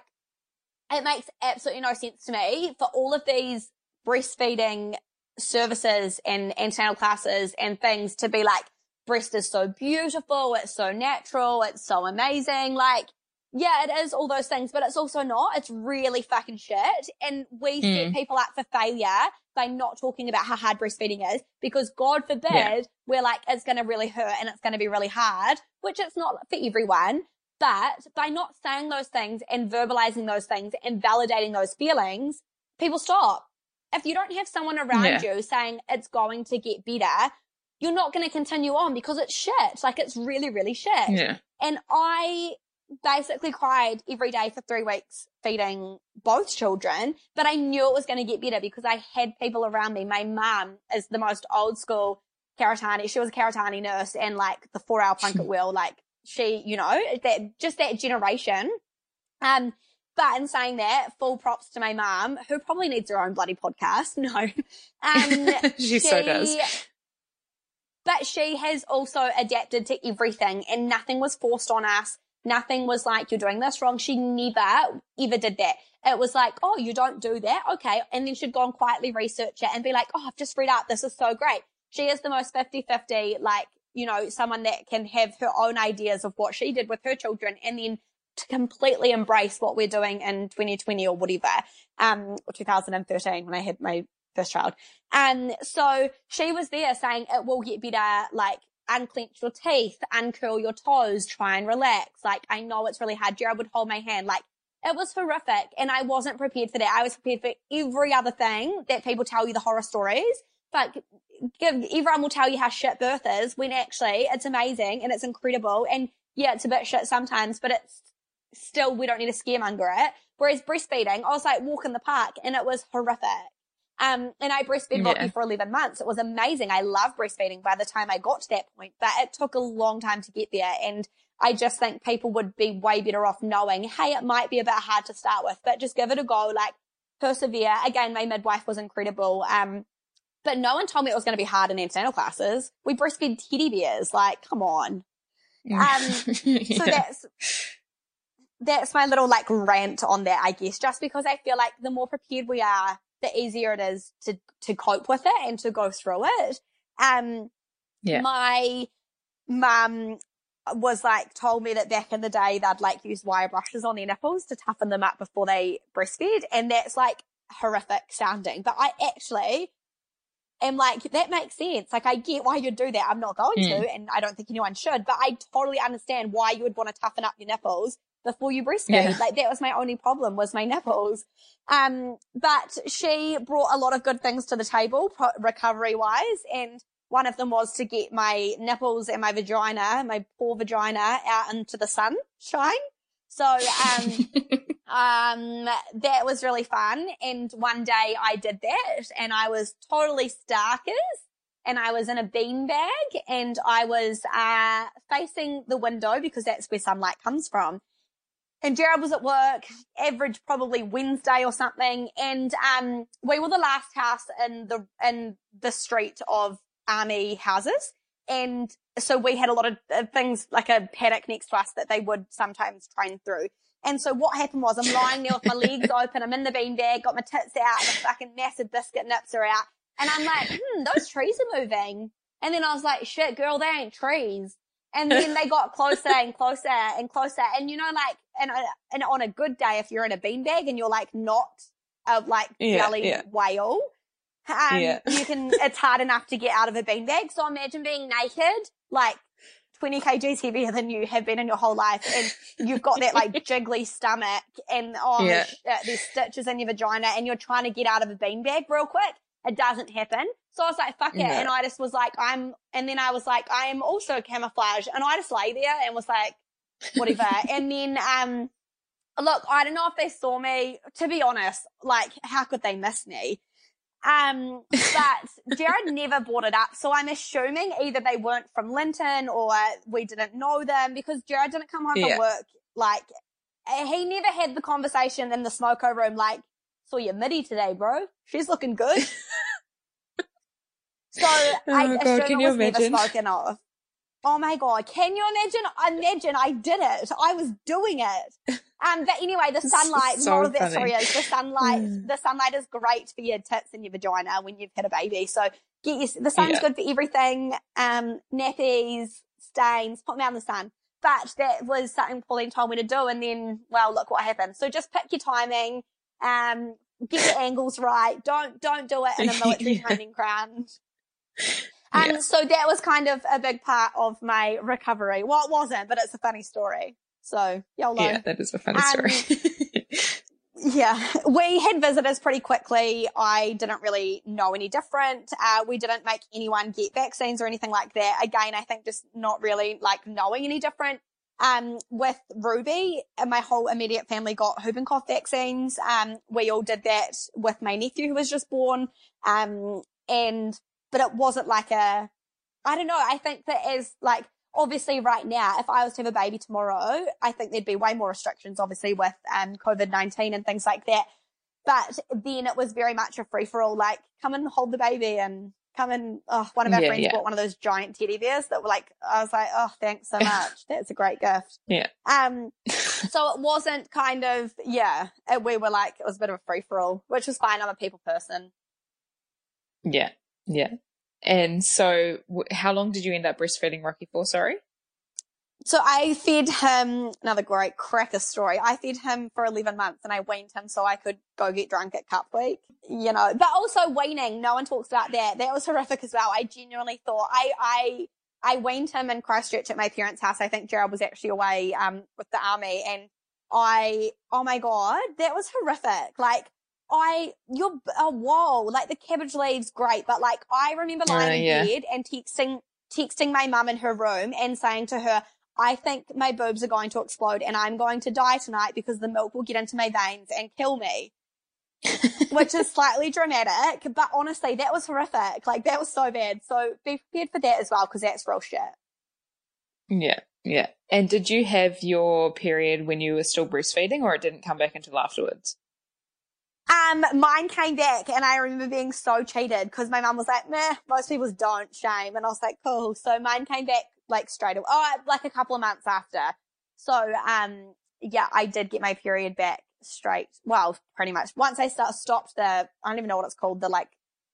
it makes absolutely no sense to me for all of these breastfeeding services and antenatal classes and things to be like, breast is so beautiful. It's so natural. It's so amazing. Like, yeah, it is all those things, but it's also not. It's really fucking shit. And we mm. set people up for failure by not talking about how hard breastfeeding is because God forbid yeah. we're like, it's going to really hurt and it's going to be really hard, which it's not for everyone. But by not saying those things and verbalizing those things and validating those feelings, people stop. If you don't have someone around yeah. you saying it's going to get better, you're not going to continue on because it's shit. Like it's really, really shit. Yeah. And I basically cried every day for three weeks feeding both children, but I knew it was going to get better because I had people around me. My mum is the most old school Karitane. She was a Karitane nurse and like the four hour plunket wheel, like she, you know, that just that generation. Um, but in saying that, full props to my mum, who probably needs her own bloody podcast. No. Um, she, she so does. But she has also adapted to everything and nothing was forced on us. Nothing was like, you're doing this wrong. She never ever did that. It was like, oh, you don't do that. Okay. And then she'd go and quietly research it and be like, oh, I've just read out. This is so great. She is the most 50-50, like, you know, someone that can have her own ideas of what she did with her children and then to completely embrace what we're doing in 2020 or whatever, um, or 2013 when I had my first child. And so she was there saying it will get better. Like unclench your teeth, uncurl your toes, try and relax. Like, I know it's really hard. Jared would hold my hand. Like, it was horrific. And I wasn't prepared for that. I was prepared for every other thing that people tell you the horror stories. But give, everyone will tell you how shit birth is when actually it's amazing and it's incredible. And yeah, it's a bit shit sometimes, but it's still, we don't need to scaremonger it. Whereas breastfeeding, I was like walk in the park and it was horrific. Um, and I breastfed Rocky yeah. for 11 months. It was amazing. I love breastfeeding by the time I got to that point, but it took a long time to get there. And I just think people would be way better off knowing, hey, it might be a bit hard to start with, but just give it a go. Like persevere. Again, my midwife was incredible. Um, but no one told me it was going to be hard in antenatal classes. We breastfed teddy bears. Like, come on. Um, so that's that's my little like rant on that, I guess, just because I feel like the more prepared we are, the easier it is to to cope with it and to go through it. Um, yeah. my mum was like told me that back in the day they'd like use wire brushes on their nipples to toughen them up before they breastfed, and that's like horrific sounding. But I actually am like that makes sense. Like I get why you'd do that. I'm not going Mm. to, and I don't think anyone should. But I totally understand why you would want to toughen up your nipples before you breastfeed. Yeah. Like that was my only problem was my nipples. Um, but she brought a lot of good things to the table, recovery wise, and one of them was to get my nipples and my vagina, my poor vagina, out into the sun shine. So, um, um, that was really fun. And one day I did that and I was totally starkers and I was in a beanbag and I was, uh, facing the window because that's where sunlight comes from. And Jared was at work, average probably Wednesday or something. And, um, we were the last house in the, in the street of army houses. And so we had a lot of things like a paddock next to us that they would sometimes train through. And so what happened was I'm lying there with my legs open. I'm in the beanbag, got my tits out, the fucking massive biscuit nips are out. And I'm like, hmm, those trees are moving. And then I was like, shit, girl, they ain't trees. And then they got closer and closer and closer. And you know, like, and, uh, and on a good day, if you're in a beanbag and you're like not a like Yeah, belly yeah. whale, um, Yeah. you can, it's hard enough to get out of a beanbag. So imagine being naked, like 20 kgs heavier than you have been in your whole life. And you've got that like jiggly stomach and oh, Yeah. there's, uh, there's stitches in your vagina and you're trying to get out of a beanbag real quick. It doesn't happen. So I was like, fuck it. No. And I just was like, I'm, and then I was like, I am also camouflage. And I just lay there and was like, whatever. and then, um, look, I don't know if they saw me. To be honest, like, how could they miss me? Um, but Jared never brought it up. So I'm assuming either they weren't from Linton or we didn't know them because Jared didn't come home Yeah. from work. Like, he never had the conversation in the smoko room, like, saw your midi today, bro. She's looking good. so I Oh, God, assume can you was never spoken of. Oh my god, can you imagine? Imagine I did it. I was doing it. Um, but anyway, the sunlight, So moral of that story is the sunlight, the sunlight is great for your tits and your vagina when you've had a baby. So get your, the sun's Yeah. good for everything. Um, nappies, stains, put them out in the sun. But that was something Pauline told me to do. And then, well, look what happened. So just pick your timing. Um, get your angles right. Don't, don't do it in a military Yeah. training ground. Um, Yeah. so that was kind of a big part of my recovery. Well, it wasn't, but it's a funny story. So, YOLO. Yeah, that is a funny Um, story. Yeah, we had visitors pretty quickly. I didn't really know any different. Uh, we didn't make anyone get vaccines or anything like that. Again, I think just not really like knowing any different. Um, with Ruby, my whole immediate family got whooping cough vaccines. Um, we all did that with my nephew who was just born. Um, and, but it wasn't like a, I don't know. I think that as like, obviously right now, if I was to have a baby tomorrow, I think there'd be way more restrictions, obviously with, um, COVID-19 and things like that. But then it was very much a free for all, like come and hold the baby and come and, oh, one of our Yeah, friends yeah. bought one of those giant teddy bears that were like, I was like, oh, thanks so much. That's a great gift. Yeah. Um, so it wasn't kind of, yeah, it, we were like, it was a bit of a free for all, which was fine. I'm a people person. yeah, yeah. And so, w- how long did you end up breastfeeding Rocky for? Sorry. So I fed him another great cracker story. I fed him for 11 months and I weaned him so I could go get drunk at Cup Week, you know, but also weaning. No one talks about that. That was horrific as well. I genuinely thought I, I, I weaned him in Christchurch at my parents' house. I think Jared was actually away, um, with the army and I, oh my God, that was horrific. Like, I, you're, oh, whoa, like the cabbage leaves, great. But like, I remember lying Uh, in bed and texting, texting my mum in her room and saying to her, I think my boobs are going to explode and I'm going to die tonight because the milk will get into my veins and kill me. Which is slightly dramatic, but honestly, that was horrific. Like, that was so bad. So be prepared for that as well because that's real shit. Yeah, yeah. And did you have your period when you were still breastfeeding, or it didn't come back until afterwards? Um, mine came back and I remember being so cheated because my mum was like, meh, most people's don't shame. And I was like, cool. So mine came back like straight away. Oh, like a couple of months after. So, um, yeah, I did get my period back straight. Well, pretty much once I start, stopped the, I don't even know what it's called, the like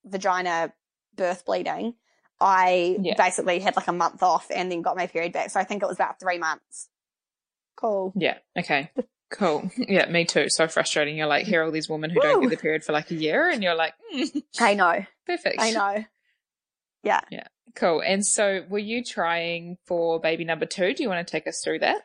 vagina birth bleeding. I Yeah. basically had like a month off and then got my period back. So I think it was about three months. Cool. Yeah. Okay. Cool. Yeah, me too. So frustrating. You're like, here are all these women who don't get the period for like a year, and you're like, mm, I know. perfect. I know. Yeah. Yeah. Cool. And so, were you trying for baby number two? Do you want to take us through that?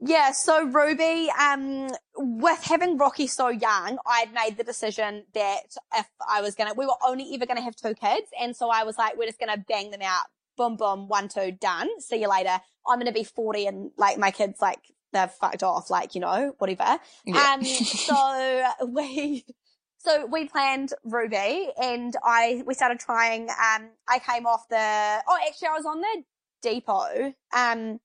Yeah, so Ruby, um, with having Rocky so young, I'd made the decision that if I was gonna, we were only ever gonna have two kids, and so I was like, we're just gonna bang them out, boom, boom, one, two, done. See you later. I'm gonna be 40 and like my kids, like they're fucked off, like you know, whatever. Yeah. Um, so we, so we planned Ruby, and I we started trying. Um, I came off the. Oh, actually, I was on the depot. Um,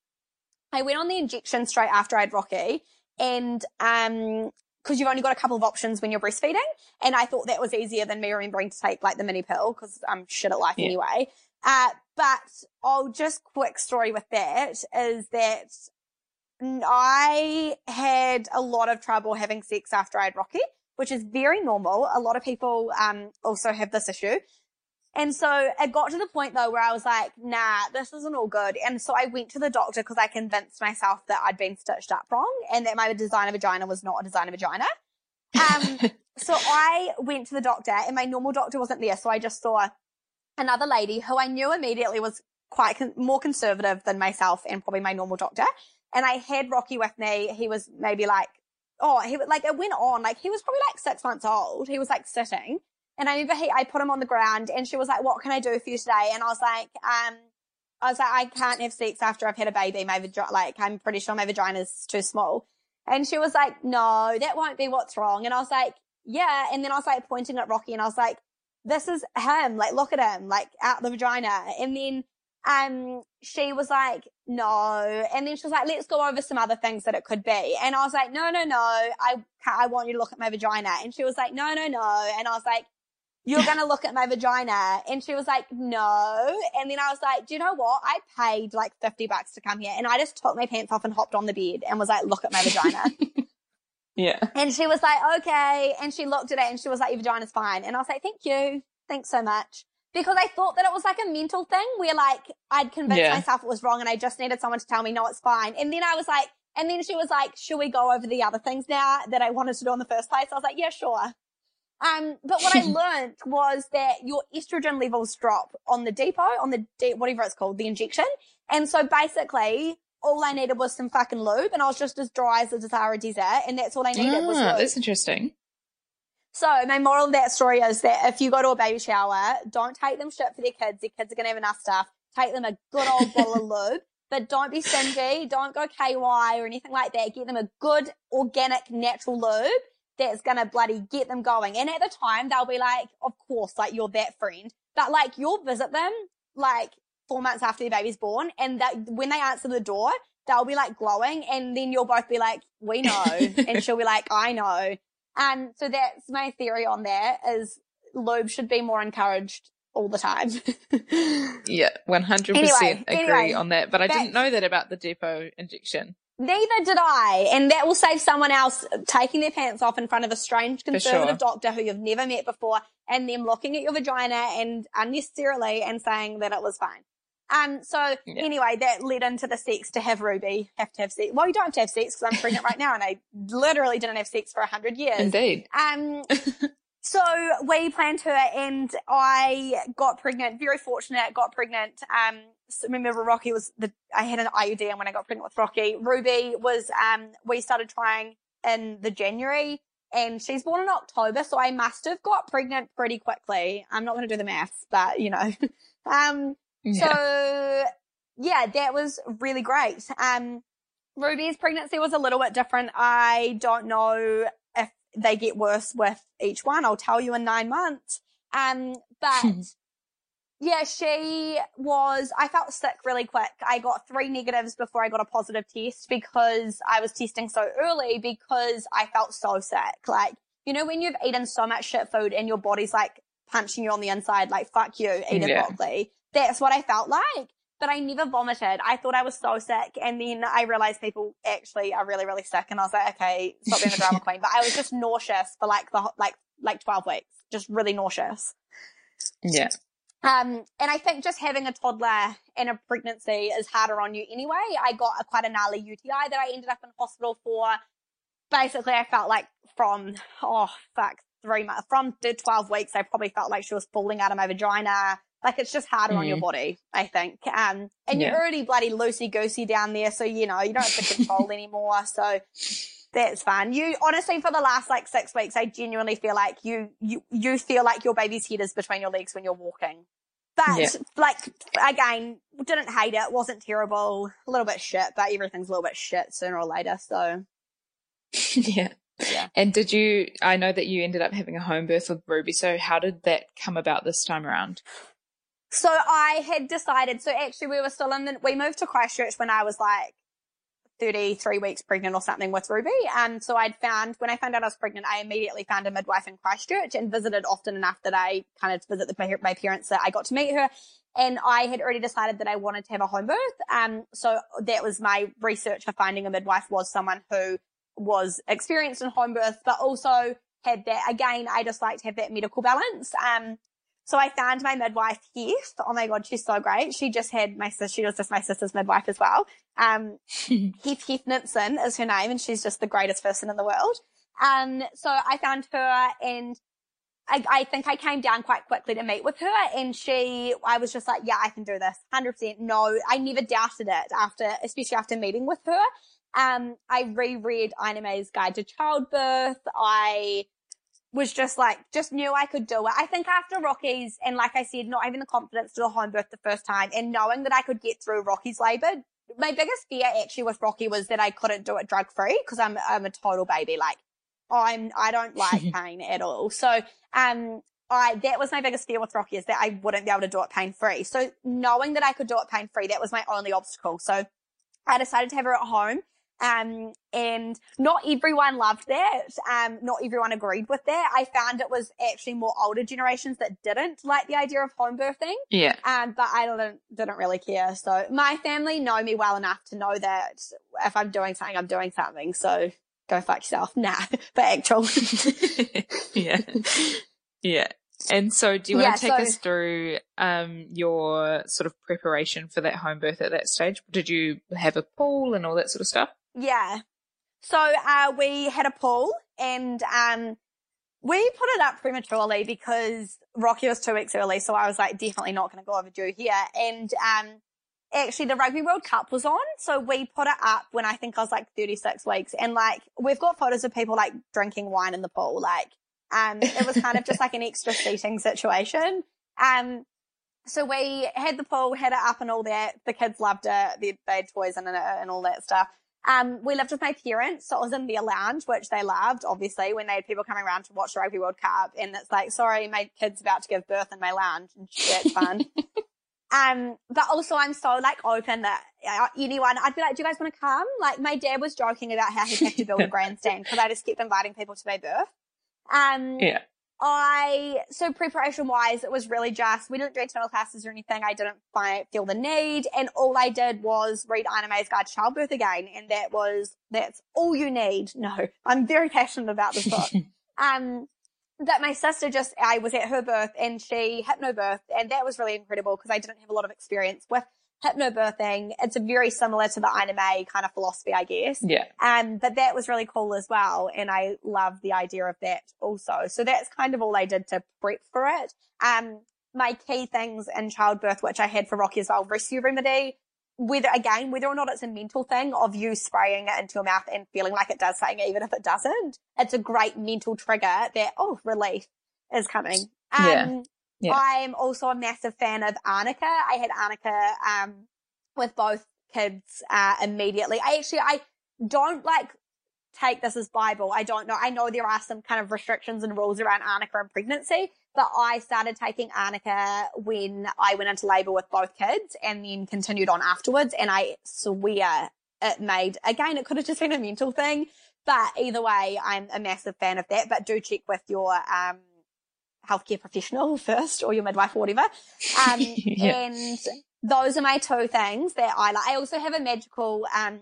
I went on the injection straight after I had Rocky, and um, because you've only got a couple of options when you're breastfeeding, and I thought that was easier than me remembering to take like the mini pill because I'm shit at life Yeah. anyway. Uh, but oh, just quick story with that is that I had a lot of trouble having sex after I had Rocky, which is very normal. A lot of people um also have this issue. And so it got to the point though where I was like, nah, this isn't all good. And so I went to the doctor because I convinced myself that I'd been stitched up wrong and that my designer vagina was not a designer vagina. Um, so I went to the doctor and my normal doctor wasn't there. So I just saw another lady who I knew immediately was quite con- more conservative than myself and probably my normal doctor. And I had Rocky with me. He was maybe like, oh, he like, it went on. Like he was probably like six months old. He was like sitting. And I remember he, I put him on the ground and she was like, what can I do for you today? And I was like, um, I was like, I can't have sex after I've had a baby. My vagina, like, I'm pretty sure my vagina's too small. And she was like, no, that won't be what's wrong. And I was like, yeah. And then I was like pointing at Rocky and I was like, this is him. Like, look at him, like out the vagina. And then, um, she was like, no. And then she was like, let's go over some other things that it could be. And I was like, no, no, no. I I want you to look at my vagina. And she was like, no, no, no. And I was like, you're going to look at my vagina. And she was like, no. And then I was like, do you know what? I paid like 50 bucks to come here. And I just took my pants off and hopped on the bed and was like, look at my vagina. Yeah. And she was like, okay. And she looked at it and she was like, your vagina's fine. And I was like, thank you. Thanks so much. Because I thought that it was like a mental thing where like I'd convinced Yeah. myself it was wrong and I just needed someone to tell me, no, it's fine. And then I was like, and then she was like, should we go over the other things now that I wanted to do in the first place? I was like, yeah, sure. Um, but what I learned was that your estrogen levels drop on the depot, on the de- whatever it's called, the injection. And so basically, all I needed was some fucking lube, and I was just as dry as the Sahara Desert, and that's all I needed was Ah, lube. that's interesting. So my moral of that story is that if you go to a baby shower, don't take them shit for their kids. Their kids are gonna have enough stuff. Take them a good old bottle of lube, but don't be stingy. Don't go KY or anything like that. Get them a good organic natural lube that's gonna bloody get them going. And at the time, they'll be like, of course, like you're that friend, but like you'll visit them like four months after their baby's born, and that when they answer the door, they'll be like glowing, and then you'll both be like, we know, and she'll be like, I know. Um, so that's my theory on that is lube should be more encouraged all the time. Yeah, one hundred Anyway, percent agree anyway, on that. But I didn't know that about the depot injection. Neither did I. And that will save someone else taking their pants off in front of a strange conservative sure. doctor who you've never met before and them looking at your vagina and unnecessarily and saying that it was fine. Um, so Yeah. anyway, that led into the sex to have Ruby have to have sex. Well, you don't have to have sex because I'm pregnant right now and I literally didn't have sex for a hundred years. Indeed. Um, so we planned her and I got pregnant, very fortunate, got pregnant. Um, so remember Rocky was the, I had an IUD and when I got pregnant with Rocky, Ruby was, um, we started trying in the January and she's born in October. So I must have got pregnant pretty quickly. I'm not going to do the maths, but you know, um, Yeah. so yeah, that was really great. Um, Ruby's pregnancy was a little bit different. I don't know if they get worse with each one. I'll tell you in nine months. Um, but yeah, she was, I felt sick really quick. I got three negatives before I got a positive test because I was testing so early because I felt so sick. Like, you know, when you've eaten so much shit food and your body's like punching you on the inside, like, fuck you, eat it Yeah. broccoli. That's what I felt like. but I never vomited. I thought I was so sick. And then I realized people actually are really, really sick. And I was like, okay, stop being a drama queen. But I was just nauseous for like the, like, like 12 weeks, just really nauseous. Yeah. Um, and I think just having a toddler and a pregnancy is harder on you anyway. I got a quite a gnarly UTI that I ended up in hospital for. Basically, I felt like from, oh, fuck, three months, from the 12 weeks, I probably felt like she was falling out of my vagina. Like it's just harder mm. on your mm. body, I think. Um, and yeah. you're already bloody loosey goosey down there. So, you know, you don't have to control anymore. So that's fine. You honestly, for the last like six weeks, I genuinely feel like you, you, you feel like your baby's head is between your legs when you're walking. But yeah. like, again, didn't hate it. Wasn't terrible. A little bit shit, but everything's a little bit shit sooner or later. So yeah. Yeah. And did you, I know that you ended up having a home birth with Ruby. So how did that come about this time around? So I had decided, so actually we were still in the, we moved to Christchurch when I was like 33 weeks pregnant or something with Ruby. And so I'd found, when I found out I was pregnant, I immediately found a midwife in Christchurch and visited often enough that I kind of visit the, my parents that I got to meet her. And I had already decided that I wanted to have a home birth. Um, so that was my research for finding a midwife was someone who was experienced in home birth, but also had that, again, I just like to have that medical balance. Um, so I found my midwife, Heath. Oh my God, she's so great. She just had my sister, she was just my sister's midwife as well. Um, Heath, Heath Nipson is her name and she's just the greatest person in the world. Um, so I found her and I, I, think I came down quite quickly to meet with her and she, I was just like, yeah, I can do this. 100% no. I never doubted it after, especially after meeting with her. Um, I reread Ina May's Guide to Childbirth. I was just like, just knew I could do it. I think after Rocky's, and like I said, not having the confidence to do a home birth the first time and knowing that I could get through Rocky's labor, my biggest fear actually with Rocky was that I couldn't do it drug free because I'm, I'm a total baby. Like I'm, I don't like pain at all. So, um, I, that was my biggest fear with Rocky is that I wouldn't be able to do it pain free. So knowing that I could do it pain free, that was my only obstacle. So I decided to have her at home. Um, and not everyone loved that. Um, not everyone agreed with that. I found it was actually more older generations that didn't like the idea of home birthing. Yeah. Um, but I didn't, didn't really care. So my family know me well enough to know that if I'm doing something, I'm doing something. So go fuck yourself. Nah, but actual. yeah. Yeah. And so do you want yeah, to take so, us through um, your sort of preparation for that home birth at that stage? Did you have a pool and all that sort of stuff? Yeah. So uh, we had a pool and um, we put it up prematurely because Rocky was two weeks early. So I was like, definitely not going to go overdue here. And um, actually, the Rugby World Cup was on. So we put it up when I think I was like 36 weeks. And like, we've got photos of people like drinking wine in the pool. Like, um, it was kind of just like an extra seating situation. Um, so we had the pool, had it up and all that. The kids loved it. They, they had toys in it and all that stuff. Um, we lived with my parents, so it was in their lounge, which they loved, obviously, when they had people coming around to watch the Rugby World Cup. And it's like, sorry, my kid's about to give birth in my lounge. And that's fun. um, but also I'm so like open that uh, anyone, I'd be like, do you guys want to come? Like my dad was joking about how he'd have to build a grandstand because I just kept inviting people to my birth. Um, yeah. I, so preparation wise, it was really just, we didn't do antenatal classes or anything. I didn't find, feel the need. And all I did was read Ina May's Guide to Childbirth again. And that was, that's all you need. No, I'm very passionate about this book. um, that my sister just, I was at her birth and she hypnobirthed and that was really incredible because I didn't have a lot of experience with hypnobirthing. It's a very similar to the May kind of philosophy, I guess. Yeah. Um, but that was really cool as well. And I love the idea of that also. So that's kind of all I did to prep for it. Um, my key things in childbirth, which I had for Rocky as well, rescue remedy, whether again, whether or not it's a mental thing of you spraying it into your mouth and feeling like it does something, even if it doesn't, it's a great mental trigger that, oh, relief is coming. Um, yeah. Yeah. I'm also a massive fan of Arnica. I had Arnica um, with both kids uh, immediately. I actually I don't like take this as Bible. I don't know. I know there are some kind of restrictions and rules around Arnica and pregnancy, but I started taking Arnica when I went into labor with both kids and then continued on afterwards. And I swear it made, again, it could have just been a mental thing, but either way, I'm a massive fan of that. But do check with your, um, healthcare professional first or your midwife or whatever. Um, yeah. and those are my two things that I like. I also have a magical um,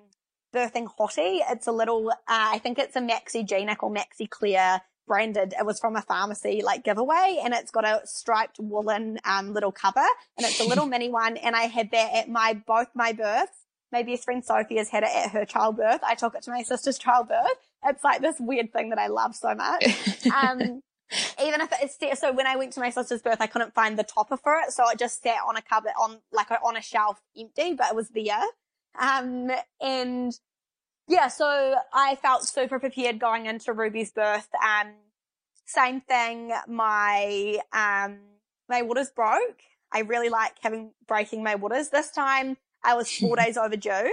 birthing hottie. It's a little, uh, I think it's a Maxigenic or Maxi Clear branded. It was from a pharmacy like giveaway and it's got a striped woolen um, little cover and it's a little mini one. And I had that at my, both my births. My best friend Sophie has had it at her childbirth. I took it to my sister's childbirth. It's like this weird thing that I love so much. Um, even if it's so when I went to my sister's birth, I couldn't find the topper for it, so it just sat on a cupboard on like on a shelf empty, but it was there. Um, and yeah, so I felt super prepared going into Ruby's birth. Um, same thing. My, um, my waters broke. I really like having breaking my waters. This time I was four days overdue.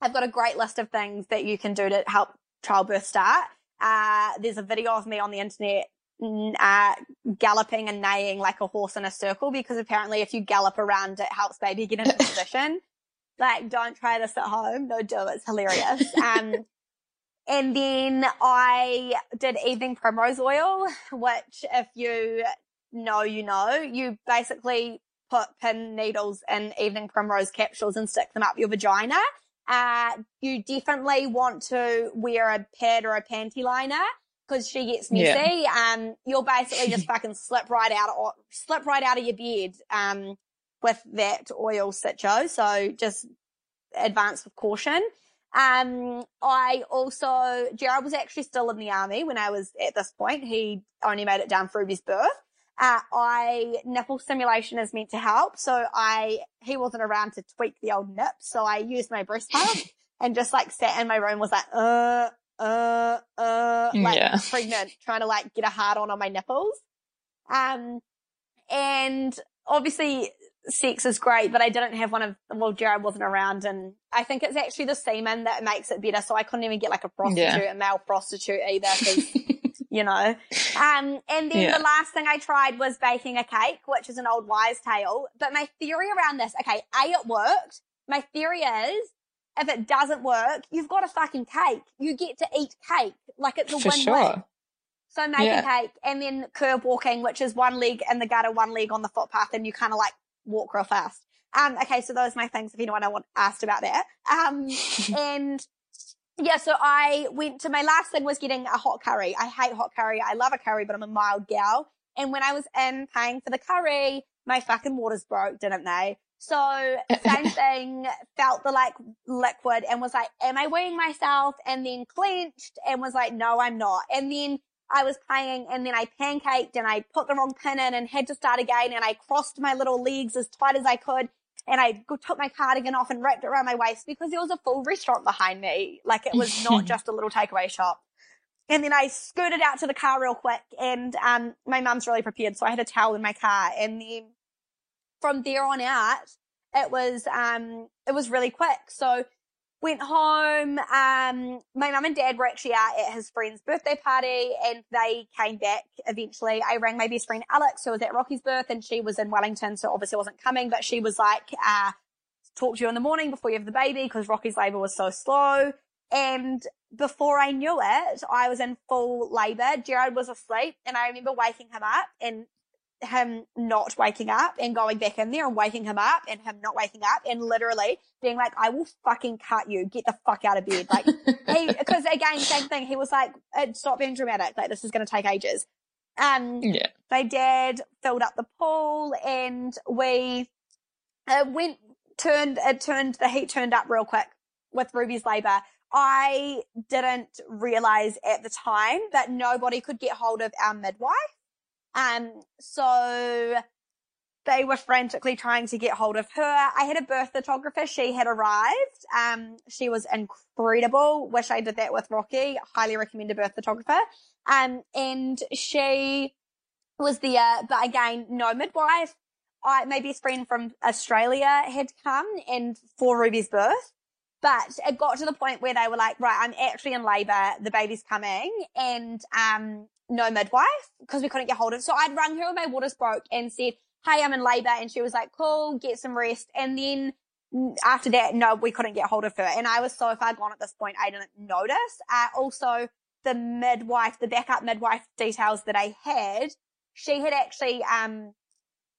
I've got a great list of things that you can do to help childbirth start. Uh, there's a video of me on the internet uh, galloping and neighing like a horse in a circle because apparently if you gallop around, it helps baby get into position. like, don't try this at home. No, do It's hilarious. Um, and then I did evening primrose oil, which if you know, you know, you basically put pin needles in evening primrose capsules and stick them up your vagina. Uh, you definitely want to wear a pad or a panty liner because she gets messy. Yeah. Um, you'll basically just fucking slip right out, or slip right out of your bed, um, with that oil sitcho. So just advance with caution. Um, I also, Jared was actually still in the army when I was at this point. He only made it down for Ruby's birth. Uh, I, nipple stimulation is meant to help. So I, he wasn't around to tweak the old nip. So I used my breast pump and just like sat in my room was like, uh, uh, uh, like yeah. pregnant, trying to like get a hard on on my nipples. Um, and obviously sex is great, but I didn't have one of, well, Jared wasn't around and I think it's actually the semen that makes it better. So I couldn't even get like a prostitute, yeah. a male prostitute either. you know, um, and then yeah. the last thing I tried was baking a cake, which is an old wise tale. But my theory around this, okay, A, it worked. My theory is if it doesn't work, you've got a fucking cake. You get to eat cake. Like it's a win-win. Sure. So make yeah. a cake and then curb walking, which is one leg in the gutter, one leg on the footpath, and you kind of like walk real fast. Um, okay, so those are my things if anyone I want asked about that. Um, and yeah, so I went to my last thing was getting a hot curry. I hate hot curry. I love a curry, but I'm a mild gal. And when I was in paying for the curry, my fucking waters broke, didn't they? So same thing, felt the like liquid and was like, am I weighing myself? And then clenched and was like, no, I'm not. And then I was playing and then I pancaked and I put the wrong pin in and had to start again and I crossed my little legs as tight as I could and I took my cardigan off and wrapped it around my waist because there was a full restaurant behind me. Like it was not just a little takeaway shop. And then I scooted out to the car real quick and, um, my mum's really prepared. So I had a towel in my car and then from there on out, it was, um, it was really quick. So went home. Um, my mum and dad were actually out at his friend's birthday party and they came back eventually. I rang my best friend Alex, who was at Rocky's birth and she was in Wellington. So obviously wasn't coming, but she was like, uh, talk to you in the morning before you have the baby because Rocky's labor was so slow. And before I knew it, I was in full labor. Jared was asleep and I remember waking him up and him not waking up and going back in there and waking him up and him not waking up and literally being like, I will fucking cut you. Get the fuck out of bed. Like he, cause again, same thing. He was like, stop being dramatic. Like this is going to take ages. Um, yeah. my dad filled up the pool and we uh, went, turned, it turned, the heat turned up real quick with Ruby's labor. I didn't realize at the time that nobody could get hold of our midwife. Um, so they were frantically trying to get hold of her. I had a birth photographer. She had arrived. Um, she was incredible. Wish I did that with Rocky. Highly recommend a birth photographer. Um, and she was there, but again, no midwife. I, my best friend from Australia had come and for Ruby's birth. But it got to the point where they were like, right, I'm actually in labor. The baby's coming and, um, no midwife because we couldn't get hold of. So I'd rung her when my waters broke and said, Hey, I'm in labor. And she was like, cool, get some rest. And then after that, no, we couldn't get hold of her. And I was so far gone at this point, I didn't notice. Uh, also the midwife, the backup midwife details that I had, she had actually, um,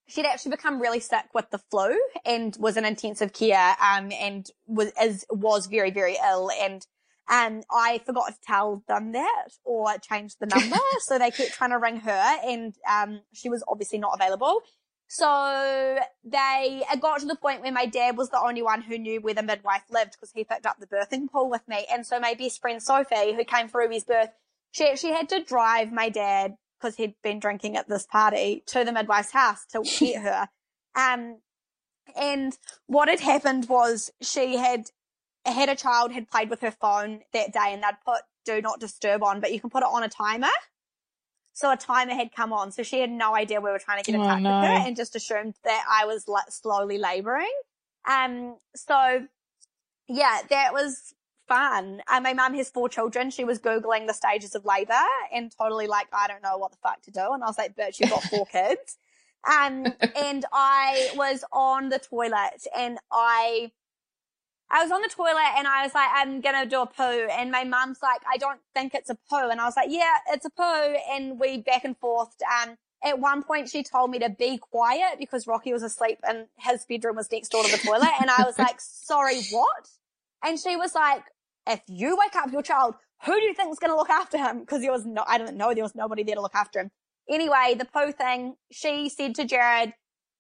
she'd actually become really sick with the flu and was in intensive care um, and was is, was very very ill and um, I forgot to tell them that or change the number so they kept trying to ring her and um, she was obviously not available so they it got to the point where my dad was the only one who knew where the midwife lived because he picked up the birthing pool with me and so my best friend Sophie who came for Ruby's birth she actually had to drive my dad because he'd been drinking at this party to the midwife's house to get her. Um, and what had happened was she had had a child had played with her phone that day and they'd put do not disturb on, but you can put it on a timer. So a timer had come on. So she had no idea we were trying to get in Oh, touch no. with her and just assumed that I was like slowly laboring. Um, so yeah, that was fun. And my mum has four children. She was Googling the stages of labor and totally like, I don't know what the fuck to do. And I was like, bitch, you've got four kids. Um, and I was on the toilet and I, I was on the toilet and I was like, I'm gonna do a poo. And my mum's like, I don't think it's a poo. And I was like, yeah, it's a poo. And we back and forth. Um, at one point she told me to be quiet because Rocky was asleep and his bedroom was next door to the toilet. And I was like, sorry, what? And she was like, if you wake up your child, who do you think is going to look after him? Because there was no, I didn't know there was nobody there to look after him. Anyway, the poo thing, she said to Jared,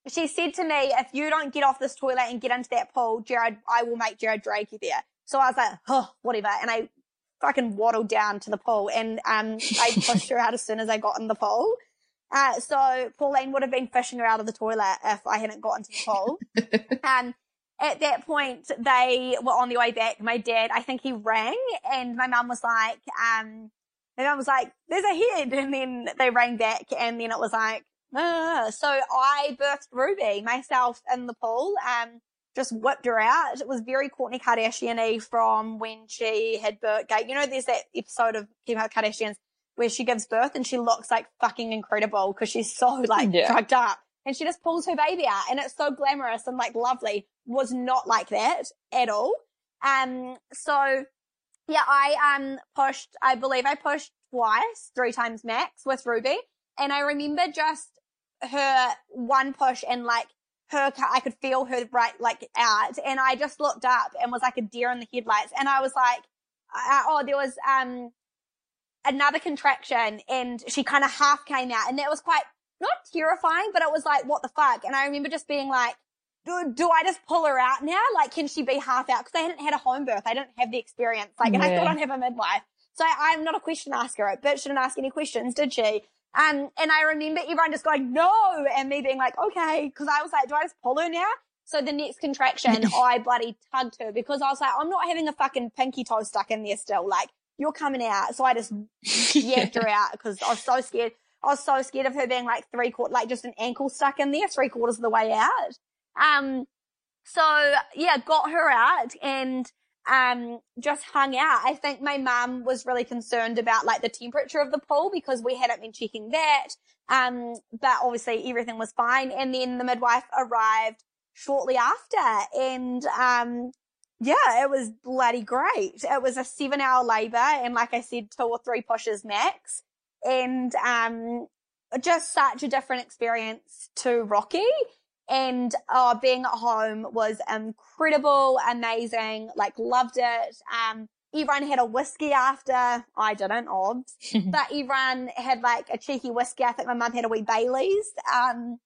she said to me, if you don't get off this toilet and get into that pool, Jared, I will make Jared drag you there. So I was like, oh, whatever. And I fucking waddled down to the pool and, um, I pushed her out as soon as I got in the pool. Uh, so Pauline would have been fishing her out of the toilet if I hadn't gotten to the pool. um, at that point, they were on their way back. My dad, I think he rang and my mum was like, um, my mum was like, there's a head. And then they rang back and then it was like, ah. so I birthed Ruby myself in the pool, um, just whipped her out. It was very Kourtney Kardashian-y from when she had birth. You know, there's that episode of Kim Kardashians where she gives birth and she looks like fucking incredible because she's so like Yeah. drugged up and she just pulls her baby out and it's so glamorous and like lovely was not like that at all. Um, so yeah, I, um, pushed, I believe I pushed twice, three times max with Ruby. And I remember just her one push and like her, I could feel her right, like out. And I just looked up and was like a deer in the headlights. And I was like, uh, oh, there was, um, another contraction and she kind of half came out and that was quite not terrifying, but it was like, what the fuck? And I remember just being like, do, do I just pull her out now? Like, can she be half out? Cause I hadn't had a home birth. I didn't have the experience. Like, and I thought I'd have a midwife. So I, I'm not a question asker. But she didn't ask any questions, did she? Um, and I remember everyone just going, no, and me being like, okay. Cause I was like, do I just pull her now? So the next contraction, I bloody tugged her because I was like, I'm not having a fucking pinky toe stuck in there still. Like, you're coming out. So I just yanked her out because I was so scared. I was so scared of her being like three quarter, like just an ankle stuck in there, three quarters of the way out. Um, so yeah, got her out and, um, just hung out. I think my mum was really concerned about like the temperature of the pool because we hadn't been checking that. Um, but obviously everything was fine. And then the midwife arrived shortly after and, um, yeah, it was bloody great. It was a seven hour labor and like I said, two or three pushes max and, um, just such a different experience to Rocky. And, uh, being at home was incredible, amazing, like loved it. Um, everyone had a whiskey after. I didn't, obs. but everyone had like a cheeky whiskey. I think my mum had a wee Bailey's. Um,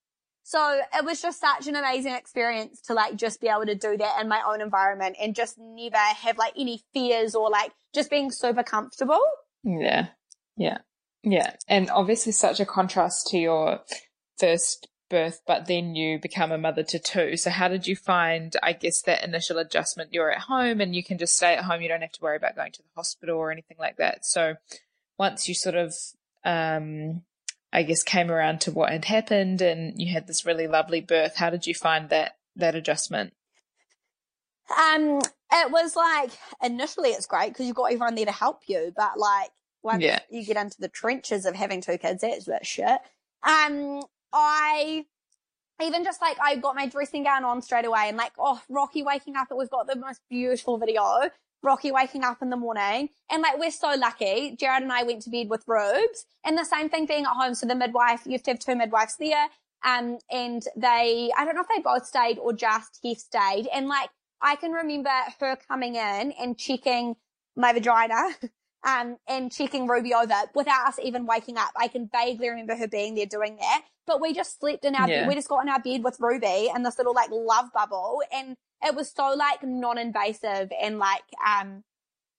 so it was just such an amazing experience to like just be able to do that in my own environment and just never have like any fears or like just being super comfortable. Yeah. Yeah. Yeah. And obviously such a contrast to your first birth, but then you become a mother to two. So how did you find, I guess, that initial adjustment? You're at home and you can just stay at home. You don't have to worry about going to the hospital or anything like that. So once you sort of, um, I guess came around to what had happened and you had this really lovely birth, how did you find that, that adjustment? Um, it was like initially it's great because you've got everyone there to help you, but like once Yeah. you get into the trenches of having two kids, that's a bit shit. Um, I even just like I got my dressing gown on straight away and like, oh, Rocky waking up, and we've got the most beautiful video. Rocky waking up in the morning and like we're so lucky. Jared and I went to bed with robes and the same thing being at home. So the midwife, you have to have two midwives there. Um, and they, I don't know if they both stayed or just he stayed. And like, I can remember her coming in and checking my vagina, um, and checking Ruby over without us even waking up. I can vaguely remember her being there doing that, but we just slept in our, Yeah. we just got in our bed with Ruby and this little like love bubble. And it was so like non-invasive and like, um,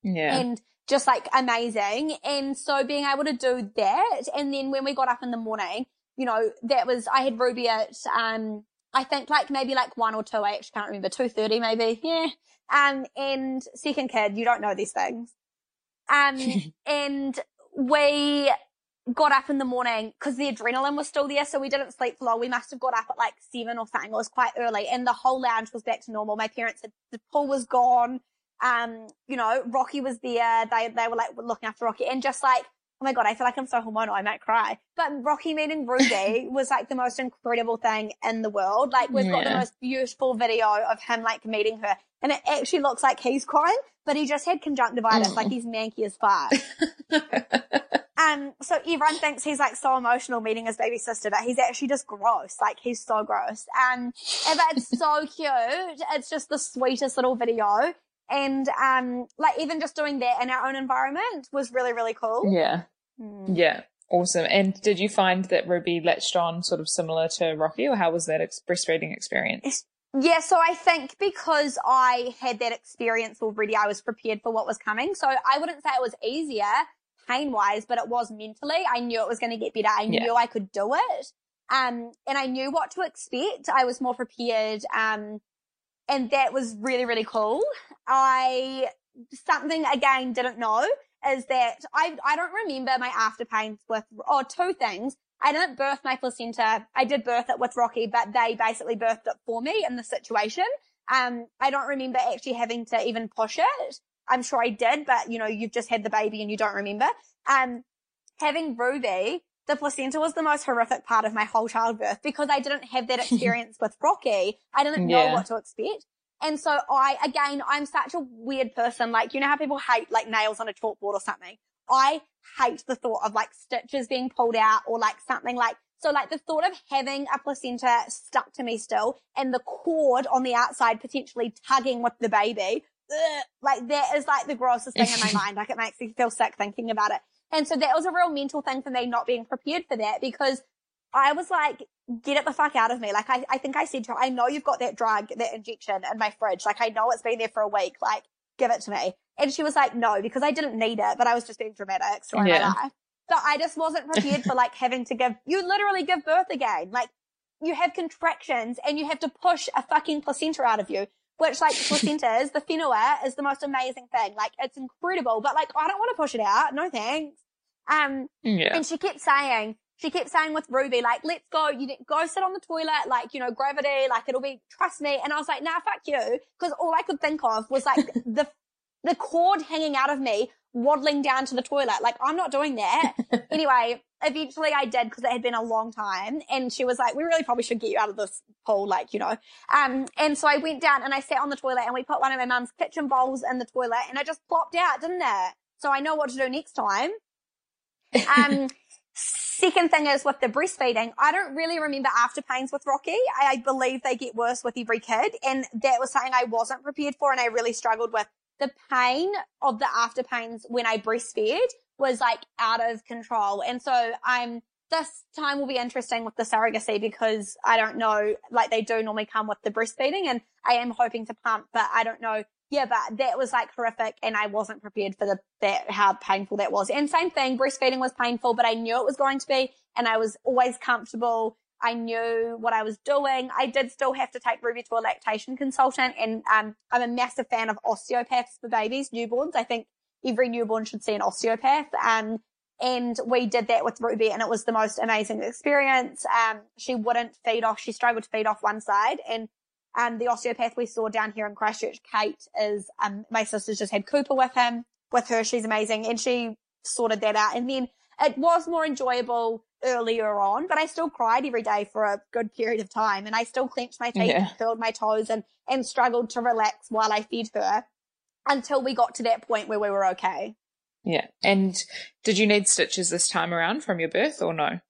Yeah. and just like amazing. And so being able to do that. And then when we got up in the morning, you know, that was, I had Ruby at, um, I think like maybe like one or two, I actually can't remember, 2.30 maybe. Yeah. Um, and second kid, you don't know these things. Um, and we got up in the morning because the adrenaline was still there. So we didn't sleep for long. We must have got up at like seven or something. It was quite early and the whole lounge was back to normal. My parents had, the pool was gone. Um, you know, Rocky was there. They, they were like looking after Rocky and just like, oh my God, I feel like I'm so hormonal. I might cry. But Rocky meeting Ruby was like the most incredible thing in the world. Like we've got the most beautiful video of him like meeting her and it actually looks like he's crying, but he just had conjunctivitis. Like he's manky as fuck. Um, so everyone thinks he's like so emotional meeting his baby sister, but he's actually just gross. Like he's so gross. Um, and but it's so cute. It's just the sweetest little video. And, um, like even just doing that in our own environment was really, really cool. yeah. Mm. Yeah. Awesome. And did you find that Ruby latched on sort of similar to Rocky, or how was that ex- breastfeeding experience? Yeah, so I think because I had that experience already, I was prepared for what was coming. So I wouldn't say it was easier pain wise, but it was mentally. I knew it was going to get better. I Yeah. knew I could do it. Um, and I knew what to expect. I was more prepared. Um, and that was really, really cool. I, something again didn't know is that I, I don't remember my after pains with, or two things. I didn't birth my placenta. I did birth it with Rocky, but they basically birthed it for me in the situation. Um, I don't remember actually having to even push it. I'm sure I did, but you know, you've just had the baby and you don't remember. Um, having Ruby, the placenta was the most horrific part of my whole childbirth because I didn't have that experience with Rocky. I didn't know Yeah. what to expect. And so I, again, I'm such a weird person. Like, you know how people hate like nails on a chalkboard or something? I hate the thought of like stitches being pulled out or like something like, so like the thought of having a placenta stuck to me still and the cord on the outside potentially tugging with the baby, ugh, like that is like the grossest thing in my mind. Like it makes me feel sick thinking about it. And so that was a real mental thing for me not being prepared for that because I was like, get it the fuck out of me. Like I, I think I said to her, I know you've got that drug, that injection in my fridge. Like I know it's been there for a week. Like give it to me. And she was like, no, because I didn't need it, but I was just being dramatic. Story Yeah. my life. So I just wasn't prepared for like having to give, you literally give birth again. Like you have contractions and you have to push a fucking placenta out of you, which like placentas, the whenua is the most amazing thing. Like it's incredible, but like I don't want to push it out. No thanks. Um, Yeah. and she kept saying, she kept saying with Ruby, like, let's go, you go sit on the toilet, like, you know, gravity, like it'll be, trust me. And I was like, nah, fuck you. Cause all I could think of was like the, the cord hanging out of me waddling down to the toilet. Like, I'm not doing that. anyway, eventually I did because it had been a long time. And she was like, we really probably should get you out of this pool, like, you know. Um, and so I went down and I sat on the toilet and we put one of my mum's kitchen bowls in the toilet and it just plopped out, didn't it? So I know what to do next time. Um, second thing is with the breastfeeding, I don't really remember after pains with Rocky. I, I believe they get worse with every kid. And that was something I wasn't prepared for and I really struggled with. The pain of the after pains when I breastfed was like out of control. And so I'm, this time will be interesting with the surrogacy because I don't know, like they do normally come with the breastfeeding and I am hoping to pump, but I don't know. Yeah, but that was like horrific and I wasn't prepared for the, that, how painful that was. And same thing, breastfeeding was painful, but I knew it was going to be and I was always comfortable. I knew what I was doing. I did still have to take Ruby to a lactation consultant and, um, I'm a massive fan of osteopaths for babies, newborns. I think every newborn should see an osteopath. Um, and we did that with Ruby and it was the most amazing experience. Um, she wouldn't feed off. She struggled to feed off one side and um, the osteopath we saw down here in Christchurch, Kate is, um, my sister's just had Cooper with him, with her. She's amazing. And she sorted that out. And then it was more enjoyable earlier on, but I still cried every day for a good period of time. And I still clenched my teeth Yeah. and curled my toes and, and struggled to relax while I fed her until we got to that point where we were okay. Yeah. And did you need stitches this time around from your birth or no?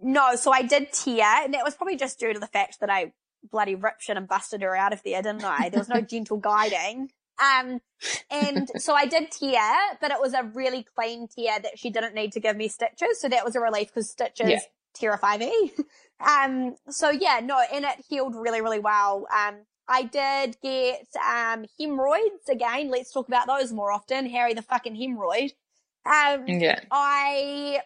No, so I did tear, and that was probably just due to the fact that I bloody ripped and busted her out of there, didn't I? There was no gentle guiding. Um, and so I did tear, but it was a really clean tear that she didn't need to give me stitches. So that was a relief because stitches Yeah. terrify me. um, so yeah, no, and it healed really, really well. Um, I did get, um, hemorrhoids again. Let's talk about those more often. Harry the fucking hemorrhoid. Um, Yeah. I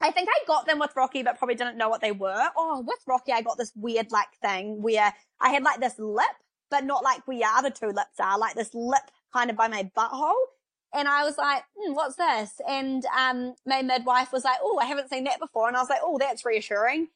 I think I got them with Rocky, but probably didn't know what they were. Oh, with Rocky, I got this weird like thing where I had like this lip, but not like we are the two lips are, like this lip kind of by my butthole. And I was like, hmm, what's this? And um, my midwife was like, oh, I haven't seen that before. And I was like, oh, that's reassuring.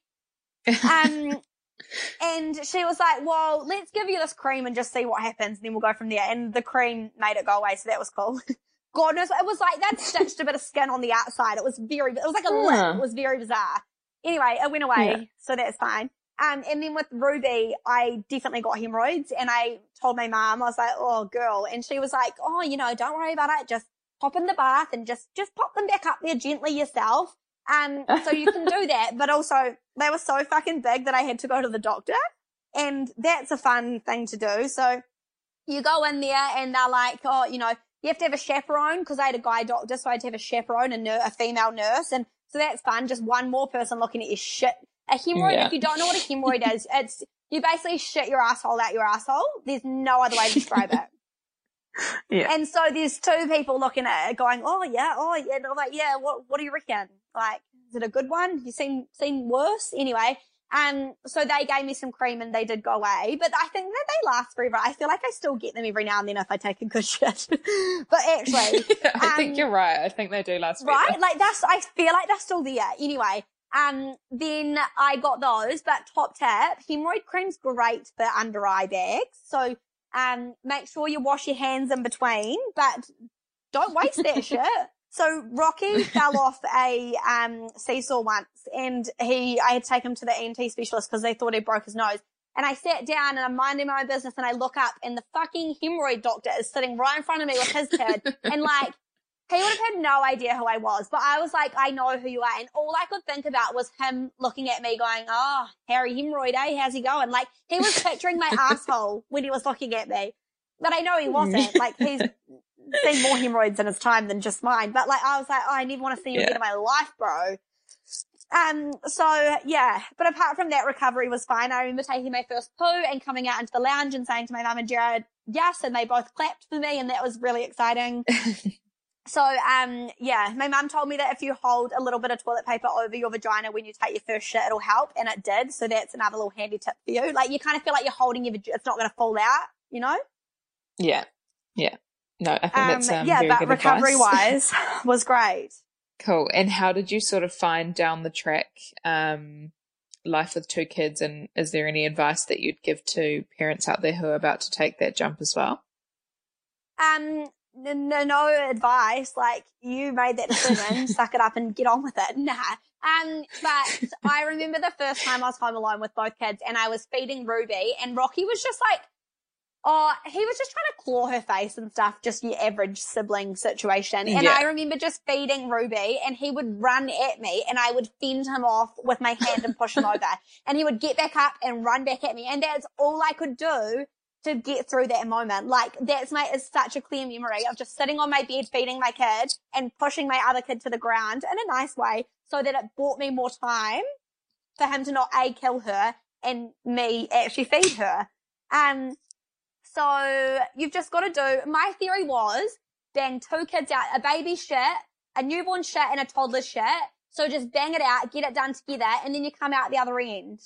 Um, and she was like, well, let's give you this cream and just see what happens. And then we'll go from there. And the cream made it go away. So that was cool. God knows, it was like they'd stitched a bit of skin on the outside. It was very, it was like a Huh. lip. It was very bizarre. Anyway, it went away. Yeah. So that's fine. Um, and then with Ruby, I definitely got hemorrhoids and I told my mom, I was like, oh girl. And she was like, oh, you know, don't worry about it. Just pop in the bath and just, just pop them back up there gently yourself. Um, so you can do that. But also they were so fucking big that I had to go to the doctor and that's a fun thing to do. So you go in there and they're like, oh, you know, you have to have a chaperone because I had a guy doctor, so I had to have a chaperone, a, nur- a female nurse. And so that's fun. Just one more person looking at your shit. A hemorrhoid, Yeah. if you don't know what a hemorrhoid is, it's, you basically shit your asshole out your asshole. There's no other way to describe it. Yeah. And so there's two people looking at it going, oh yeah, oh yeah. And I'm like, yeah, what, what do you reckon? Like, is it a good one? You seen, seen worse? Anyway. Um, so they gave me some cream and they did go away, but I think that they last forever. I feel like I still get them every now and then if I take a good shit. but actually, I think Um, you're right. I think they do last forever. right? Like that's, I feel like they're still there. Anyway, um, then I got those, but top tip, hemorrhoid cream's great for under eye bags. So, um, make sure you wash your hands in between, but don't waste that shit. So Rocky fell off a um, seesaw once, and he I had to take him to the ENT specialist because they thought he broke his nose. And I sat down and I'm minding my own business, and I look up, and the fucking hemorrhoid doctor is sitting right in front of me with his kid, and like he would have had no idea who I was, but I was like, I know who you are, and all I could think about was him looking at me, going, "Oh, Harry hemorrhoid, eh? How's he going?" Like he was picturing my asshole when he was looking at me, but I know he wasn't. Like he's seen more hemorrhoids in his time than just mine. But like, I was like, oh, I never want to see you Yeah. again in my life, bro. Um, so yeah, but apart from that, recovery was fine. I remember taking my first poo and coming out into the lounge and saying to my mum and Jared, yes, and they both clapped for me and that was really exciting. so, um, yeah, my mum told me that if you hold a little bit of toilet paper over your vagina when you take your first shit, it'll help. And it did. So that's another little handy tip for you. Like you kind of feel like you're holding your, it's not going to fall out, you know? Yeah. Yeah. No, I think that's um, yeah, very but recovery advice. wise was great. Cool. And how did you sort of find down the track um, life with two kids? And is there any advice that you'd give to parents out there who are about to take that jump as well? Um, no, no advice. Like you made that decision, suck it up and get on with it. Nah. Um, but I remember the first time I was home alone with both kids and I was feeding Ruby and Rocky was just like, oh, he was just trying to claw her face and stuff, just your average sibling situation. And Yeah. I remember just feeding Ruby and he would run at me and I would fend him off with my hand and push him over. And he would get back up and run back at me. And that's all I could do to get through that moment. Like that's my, is such a clear memory of just sitting on my bed feeding my kid and pushing my other kid to the ground in a nice way so that it bought me more time for him to not A, kill her and me actually feed her. Um, so you've just got to do, my theory was bang two kids out, a baby shit, a newborn shit and a toddler shit. So just bang it out, get it done together and then you come out the other end.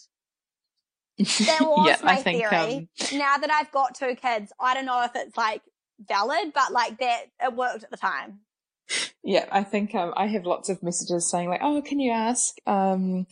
That was Yeah, my I think, theory. um, now that I've got two kids, I don't know if it's like valid, but like that, it worked at the time. Yeah, I think um, I have lots of messages saying like, "Oh, can you ask, um,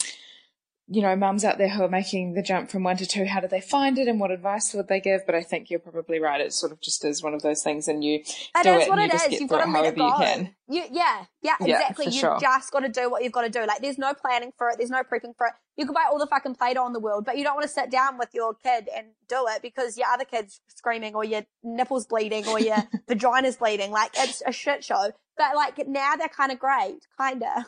you know, mums out there who are making the jump from one to two, how do they find it, and what advice would they give?" But I think you're probably right. It sort of just is one of those things, and you It do is it, what and you it just is. get You've through got it to let it however you can. You, yeah, yeah, Yeah, exactly. for You sure. just got to do what you've got to do. Like, there's no planning for it. There's no prepping for it. You can buy all the fucking Play-Doh in the world, but you don't want to sit down with your kid and do it because your other kid's screaming or your nipples bleeding or your vagina's bleeding. Like, it's a shit show. But like now they're kind of great, kinda.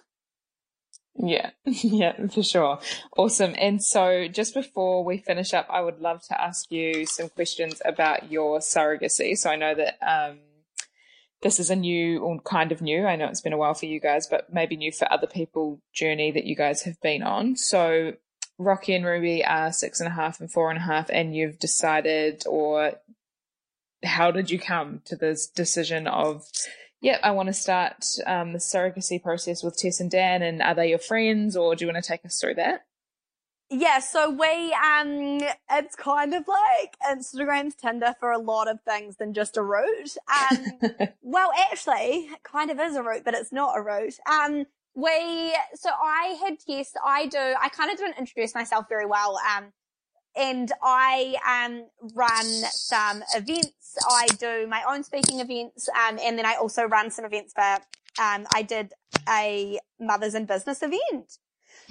Yeah, yeah, for sure. Awesome. And so just before we finish up, I would love to ask you some questions about your surrogacy. So I know that um, this is a new or kind of new. I know it's been a while for you guys, but maybe new for other people journey that you guys have been on. So Rocky and Ruby are six and a half and four and a half, and you've decided, or how did you come to this decision of, yeah, I want to start um, the surrogacy process with Tess and Dan, and are they your friends, or do you want to take us through that? Yeah, so we um it's kind of like Instagram's Tinder for a lot of things than just a route. Um well actually it kind of is a route, but it's not a route. Um we so I had Tess, I do I kind of didn't introduce myself very well. Um and I um run some events. I do my own speaking events, um and then I also run some events for um I did a mothers in business event.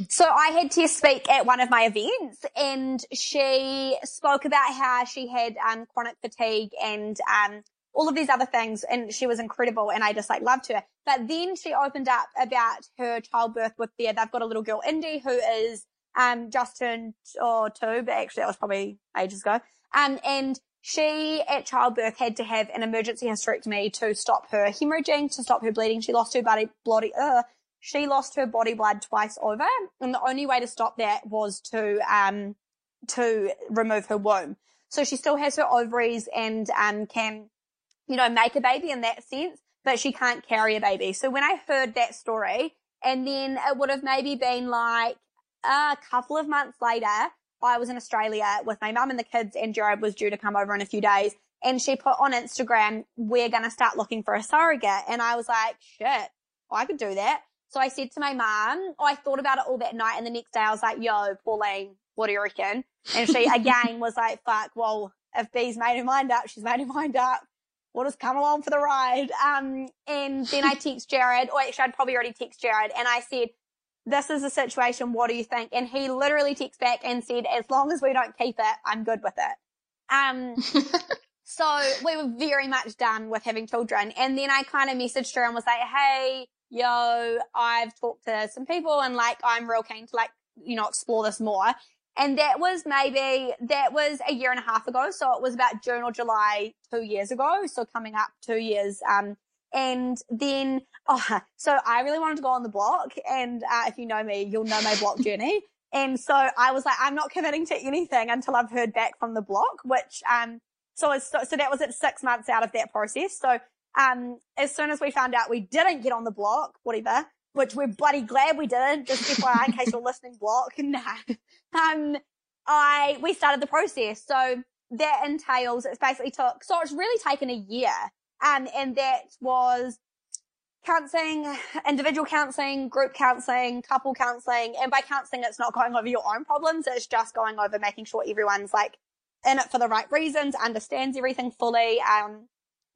So I had Tess speak at one of my events and she spoke about how she had um, chronic fatigue and um, all of these other things and she was incredible and I just like loved her. But then she opened up about her childbirth with their, they've got a little girl, Indy, who is um, just turned or two, but actually that was probably ages ago. Um, and she at childbirth had to have an emergency hysterectomy to stop her hemorrhaging, to stop her bleeding. She lost her body, bloody, uh, she lost her body blood twice over, and the only way to stop that was to um to remove her womb. So she still has her ovaries and um can you know make a baby in that sense, but she can't carry a baby. So when I heard that story, and then it would have maybe been like a couple of months later, I was in Australia with my mum and the kids, and Jared was due to come over in a few days. And she put on Instagram, we're going to start looking for a surrogate. And I was like, shit, I could do that. So I said to my mom, oh, I thought about it all that night. And the next day I was like, yo, Pauline, what do you reckon? And she again was like, fuck, well, if B's made her mind up, she's made her mind up. We'll just come along for the ride. Um, and then I text Jared, or actually I'd probably already text Jared and I said, this is the situation. What do you think? And he literally texted back and said, as long as we don't keep it, I'm good with it. Um, so we were very much done with having children. And then I kind of messaged her and was like, Hey, yo, I've talked to some people and like, I'm real keen to like, you know, explore this more. And that was maybe, that was a year and a half ago. So it was about June or July two years ago. So coming up two years. Um, and then, oh, so I really wanted to go on the block. And, uh, if you know me, you'll know my block journey. And so I was like, I'm not committing to anything until I've heard back from the block, which, um, so, so, so that was at six months out of that process. So um, as soon as we found out we didn't get on the block, whatever, which we're bloody glad we didn't, just FYI in case you're listening block, nah. Um, I, we started the process. So that entails, it's basically took, so it's really taken a year. Um, and that was counseling, individual counseling, group counseling, couple counseling. And by counseling, it's not going over your own problems. It's just going over making sure everyone's like in it for the right reasons, understands everything fully. Um,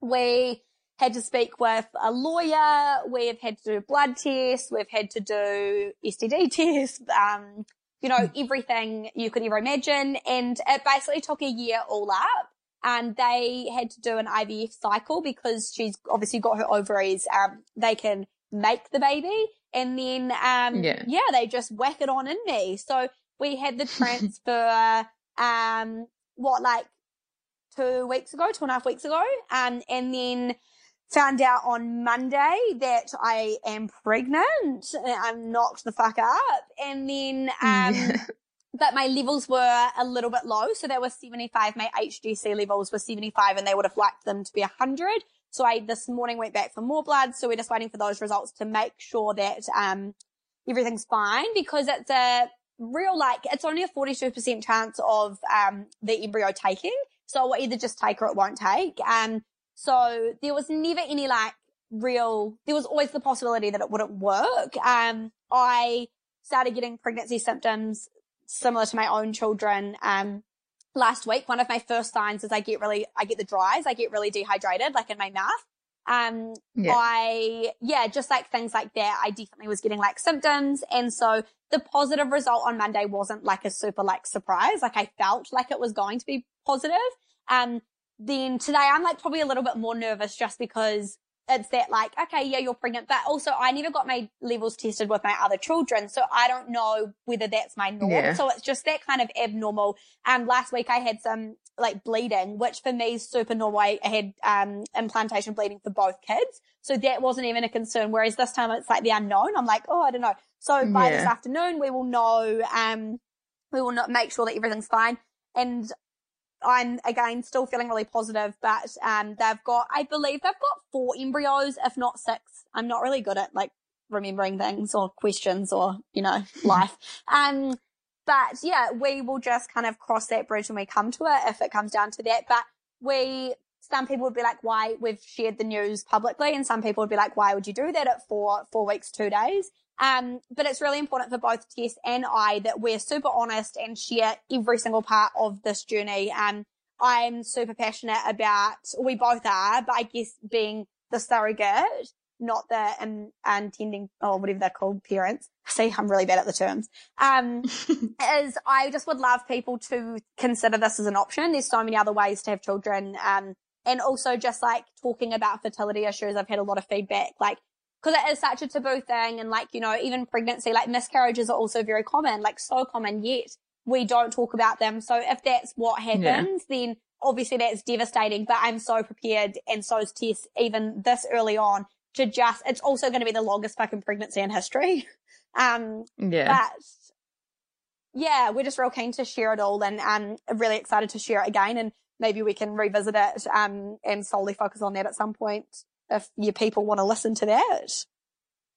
we had to speak with a lawyer. We've had to do blood tests. We've had to do STD tests. Um, you know, everything you could ever imagine. And it basically took a year all up. And they had to do an IVF cycle because she's obviously got her ovaries. Um, they can make the baby and then, um, yeah. yeah, they just whack it on in me. So we had the transfer, um, what, like two weeks ago, two and a half weeks ago. Um, and then found out on Monday that I am pregnant. I'm knocked the fuck up. And then, um, but my levels were a little bit low. So they were 75. My HGC levels were 75 and they would have liked them to be 100. So I this morning went back for more blood. So we're just waiting for those results to make sure that, um, everything's fine because it's a real, like, it's only a 42% chance of, um, the embryo taking. So I'll either just take or it won't take. Um, so there was never any like real, there was always the possibility that it wouldn't work. Um, I started getting pregnancy symptoms similar to my own children. Um, last week, one of my first signs is I get really, I get the dries, I get really dehydrated, like in my mouth. Um, yeah. I, yeah, just like things like that, I definitely was getting like symptoms. And so the positive result on Monday wasn't like a super like surprise. Like I felt like it was going to be positive. Um, then today I'm like probably a little bit more nervous just because it's that like, okay, yeah, you're pregnant, but also I never got my levels tested with my other children. So I don't know whether that's my norm. Yeah. So it's just that kind of abnormal. Um, last week I had some like bleeding, which for me is super normal. I had, um, implantation bleeding for both kids. So that wasn't even a concern. Whereas this time it's like the unknown. I'm like, oh, I don't know. So by this afternoon, we will know, um, we will not make sure that everything's fine. And I'm again still feeling really positive, but um, they've got, I believe they've got four embryos, if not six. I'm not really good at like remembering things or questions or you know life. Um, but yeah, we will just kind of cross that bridge when we come to it if it comes down to that. But we, some people would be like, why we've shared the news publicly, and some people would be like, why would you do that at four four weeks two days? Um, but it's really important for both Tess and I that we're super honest and share every single part of this journey. Um, I'm super passionate about, we both are, but I guess being the surrogate, not the um, intending or whatever they're called parents. See, I'm really bad at the terms. Um, is I just would love people to consider this as an option. There's so many other ways to have children. Um, and also just like talking about fertility issues. I've had a lot of feedback, like, cause it is such a taboo thing. And like, you know, even pregnancy, like miscarriages are also very common, like so common yet we don't talk about them. So if that's what happens, then obviously that's devastating, but I'm so prepared and so is Tess even this early on to just, it's also going to be the longest fucking pregnancy in history. Um, Yeah. but yeah, we're just real keen to share it all and um really excited to share it again and maybe we can revisit it um and solely focus on that at some point if your people want to listen to that.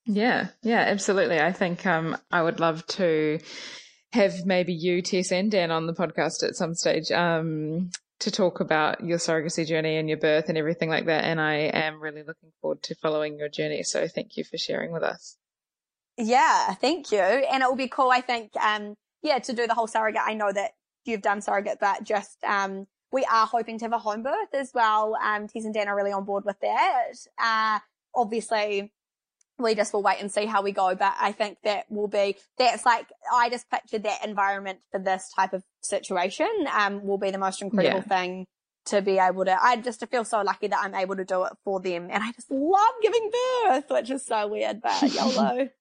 Yeah, yeah, absolutely. I think um, I would love to have maybe you, Tess, and Dan on the podcast at some stage um, to talk about your surrogacy journey and your birth and everything like that. And I am really looking forward to following your journey. So thank you for sharing with us. Yeah, thank you. And it will be cool, I think, um, yeah, to do the whole surrogate. I know that you've done surrogate, but just, um, we are hoping to have a home birth as well. Um, Tess and Dan are really on board with that. Uh, obviously, we just will wait and see how we go, but I think that will be, that's like, I just pictured that environment for this type of situation, um, will be the most incredible Yeah. thing to be able to, I just feel so lucky that I'm able to do it for them. And I just love giving birth, which is so weird, but YOLO.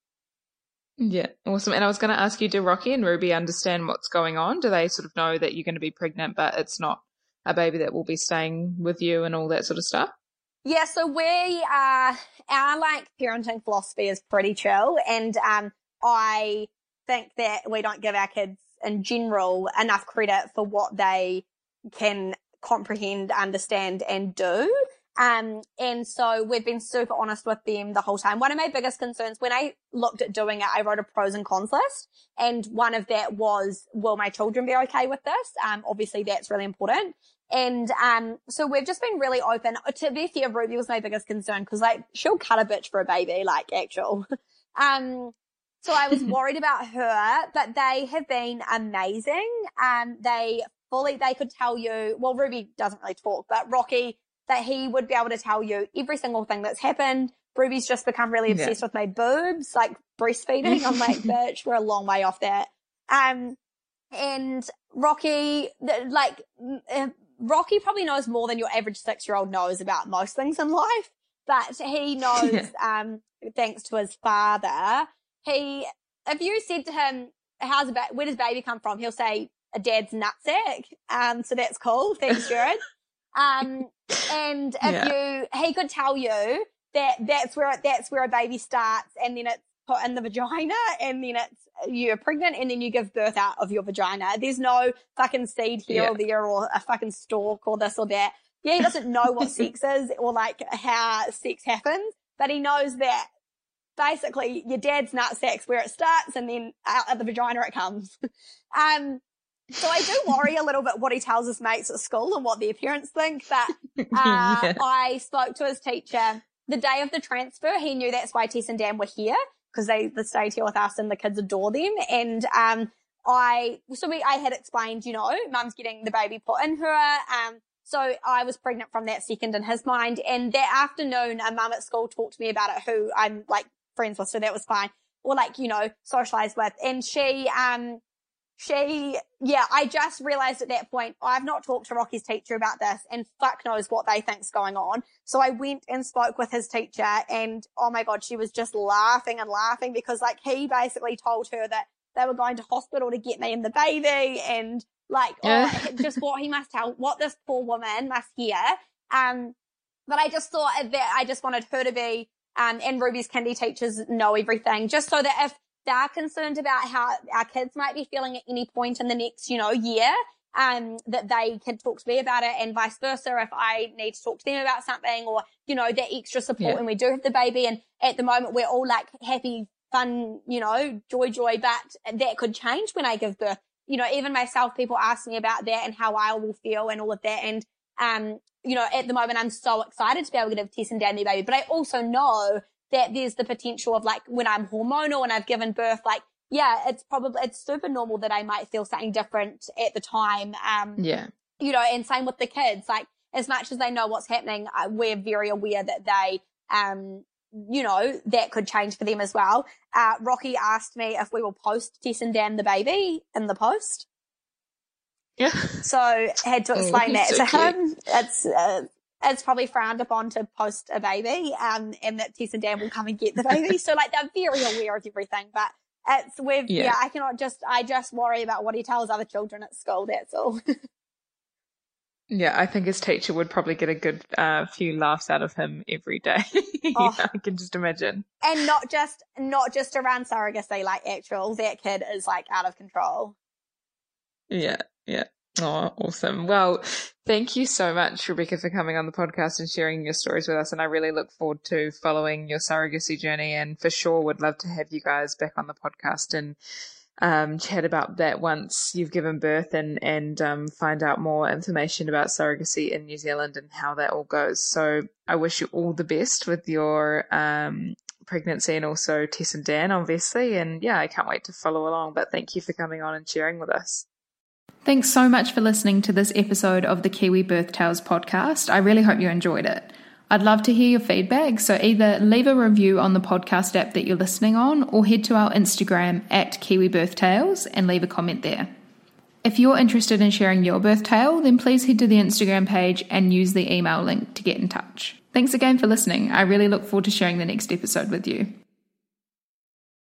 Yeah, awesome. And I was going to ask you, do Rocky and Ruby understand what's going on? Do they sort of know that you're going to be pregnant, but it's not a baby that will be staying with you and all that sort of stuff? Yeah, so we are, our like parenting philosophy is pretty chill. And, um, I think that we don't give our kids in general enough credit for what they can comprehend, understand and do. Um, and so we've been super honest with them the whole time. One of my biggest concerns when I looked at doing it, I wrote a pros and cons list. And one of that was, will my children be okay with this? Um, obviously that's really important. And um, so we've just been really open. To be fair, Ruby was my biggest concern because like she'll cut a bitch for a baby, like actual. um, so I was worried about her, but they have been amazing. Um, they fully they could tell you. Well, Ruby doesn't really talk, but Rocky that he would be able to tell you every single thing that's happened. Ruby's just become really Yeah. obsessed with my boobs, like breastfeeding. I'm like, bitch, we're a long way off that. Um, and Rocky, th- like, uh, Rocky probably knows more than your average six year old knows about most things in life, but he knows, Yeah. um, thanks to his father, he, if you said to him, how's ba- where does baby come from? He'll say, a dad's nutsack. Um, so that's cool. Thanks, Jared. um, and if Yeah. you, he could tell you that that's where, that's where a baby starts and then it's put in the vagina and then it's, you're pregnant and then you give birth out of your vagina. There's no fucking seed here Yeah. or there or a fucking stalk or this or that. Yeah, he doesn't know what sex is or like how sex happens, but he knows that basically your dad's nutsack's where it starts and then out of the vagina it comes. um, so I do worry a little bit what he tells his mates at school and what their parents think, but uh, Yeah. I spoke to his teacher the day of the transfer. He knew that's why Tess and Dan were here because they, they stayed here with us and the kids adore them. And, um, I, so we, I had explained, you know, mum's getting the baby put in her. Um, so I was pregnant from that second in his mind. And that afternoon, a mum at school talked to me about it who I'm like friends with. So that was fine. Or like, you know, socialized with. And she, um, she, yeah, I just realized at that point, I've not talked to Rocky's teacher about this and fuck knows what they think's going on. So I went and spoke with his teacher and oh my God, she was just laughing and laughing because like he basically told her that they were going to hospital to get me and the baby and like, yeah. oh, just what he must tell, what this poor woman must hear. Um, but I just thought that I just wanted her to be, um, and Ruby's kindy teachers know everything just so that if they're concerned about how our kids might be feeling at any point in the next, you know, year, um, that they can talk to me about it and vice versa if I need to talk to them about something or, you know, that extra support yeah. when we do have the baby. And at the moment, we're all like happy, fun, you know, joy, joy, but that could change when I give birth. You know, even myself, people ask me about that and how I will feel and all of that. And, um, you know, at the moment, I'm so excited to be able to give Tess and Dan their baby, but I also know that there's the potential of like when I'm hormonal and I've given birth, like, yeah, it's probably, it's super normal that I might feel something different at the time. Um, yeah. You know, and same with the kids, like as much as they know what's happening, we're very aware that they, um, you know, that could change for them as well. Uh, Rocky asked me if we will post Tess and Dan the baby in the post. Yeah. So had to oh, explain oh, that so to cute. him. It's, uh, it's probably frowned upon to post a baby, um, and that Tess and Dan will come and get the baby. so like they're very aware of everything, but it's with, yeah. yeah, I cannot just, I just worry about what he tells other children at school. That's all. yeah, I think his teacher would probably get a good uh, few laughs out of him every day. Oh. I can just imagine. And not just, not just around surrogacy, like actual, that kid is like out of control. Yeah, yeah. Oh, awesome. Well, thank you so much, Rebecca, for coming on the podcast and sharing your stories with us. And I really look forward to following your surrogacy journey and for sure would love to have you guys back on the podcast and um, chat about that once you've given birth and, and um, find out more information about surrogacy in New Zealand and how that all goes. So I wish you all the best with your um, pregnancy and also Tess and Dan, obviously. And yeah, I can't wait to follow along. But thank you for coming on and sharing with us. Thanks so much for listening to this episode of the Kiwi Birth Tales podcast. I really hope you enjoyed it. I'd love to hear your feedback, so either leave a review on the podcast app that you're listening on or head to our Instagram at Kiwi Birth Tales and leave a comment there. If you're interested in sharing your birth tale, then please head to the Instagram page and use the email link to get in touch. Thanks again for listening. I really look forward to sharing the next episode with you.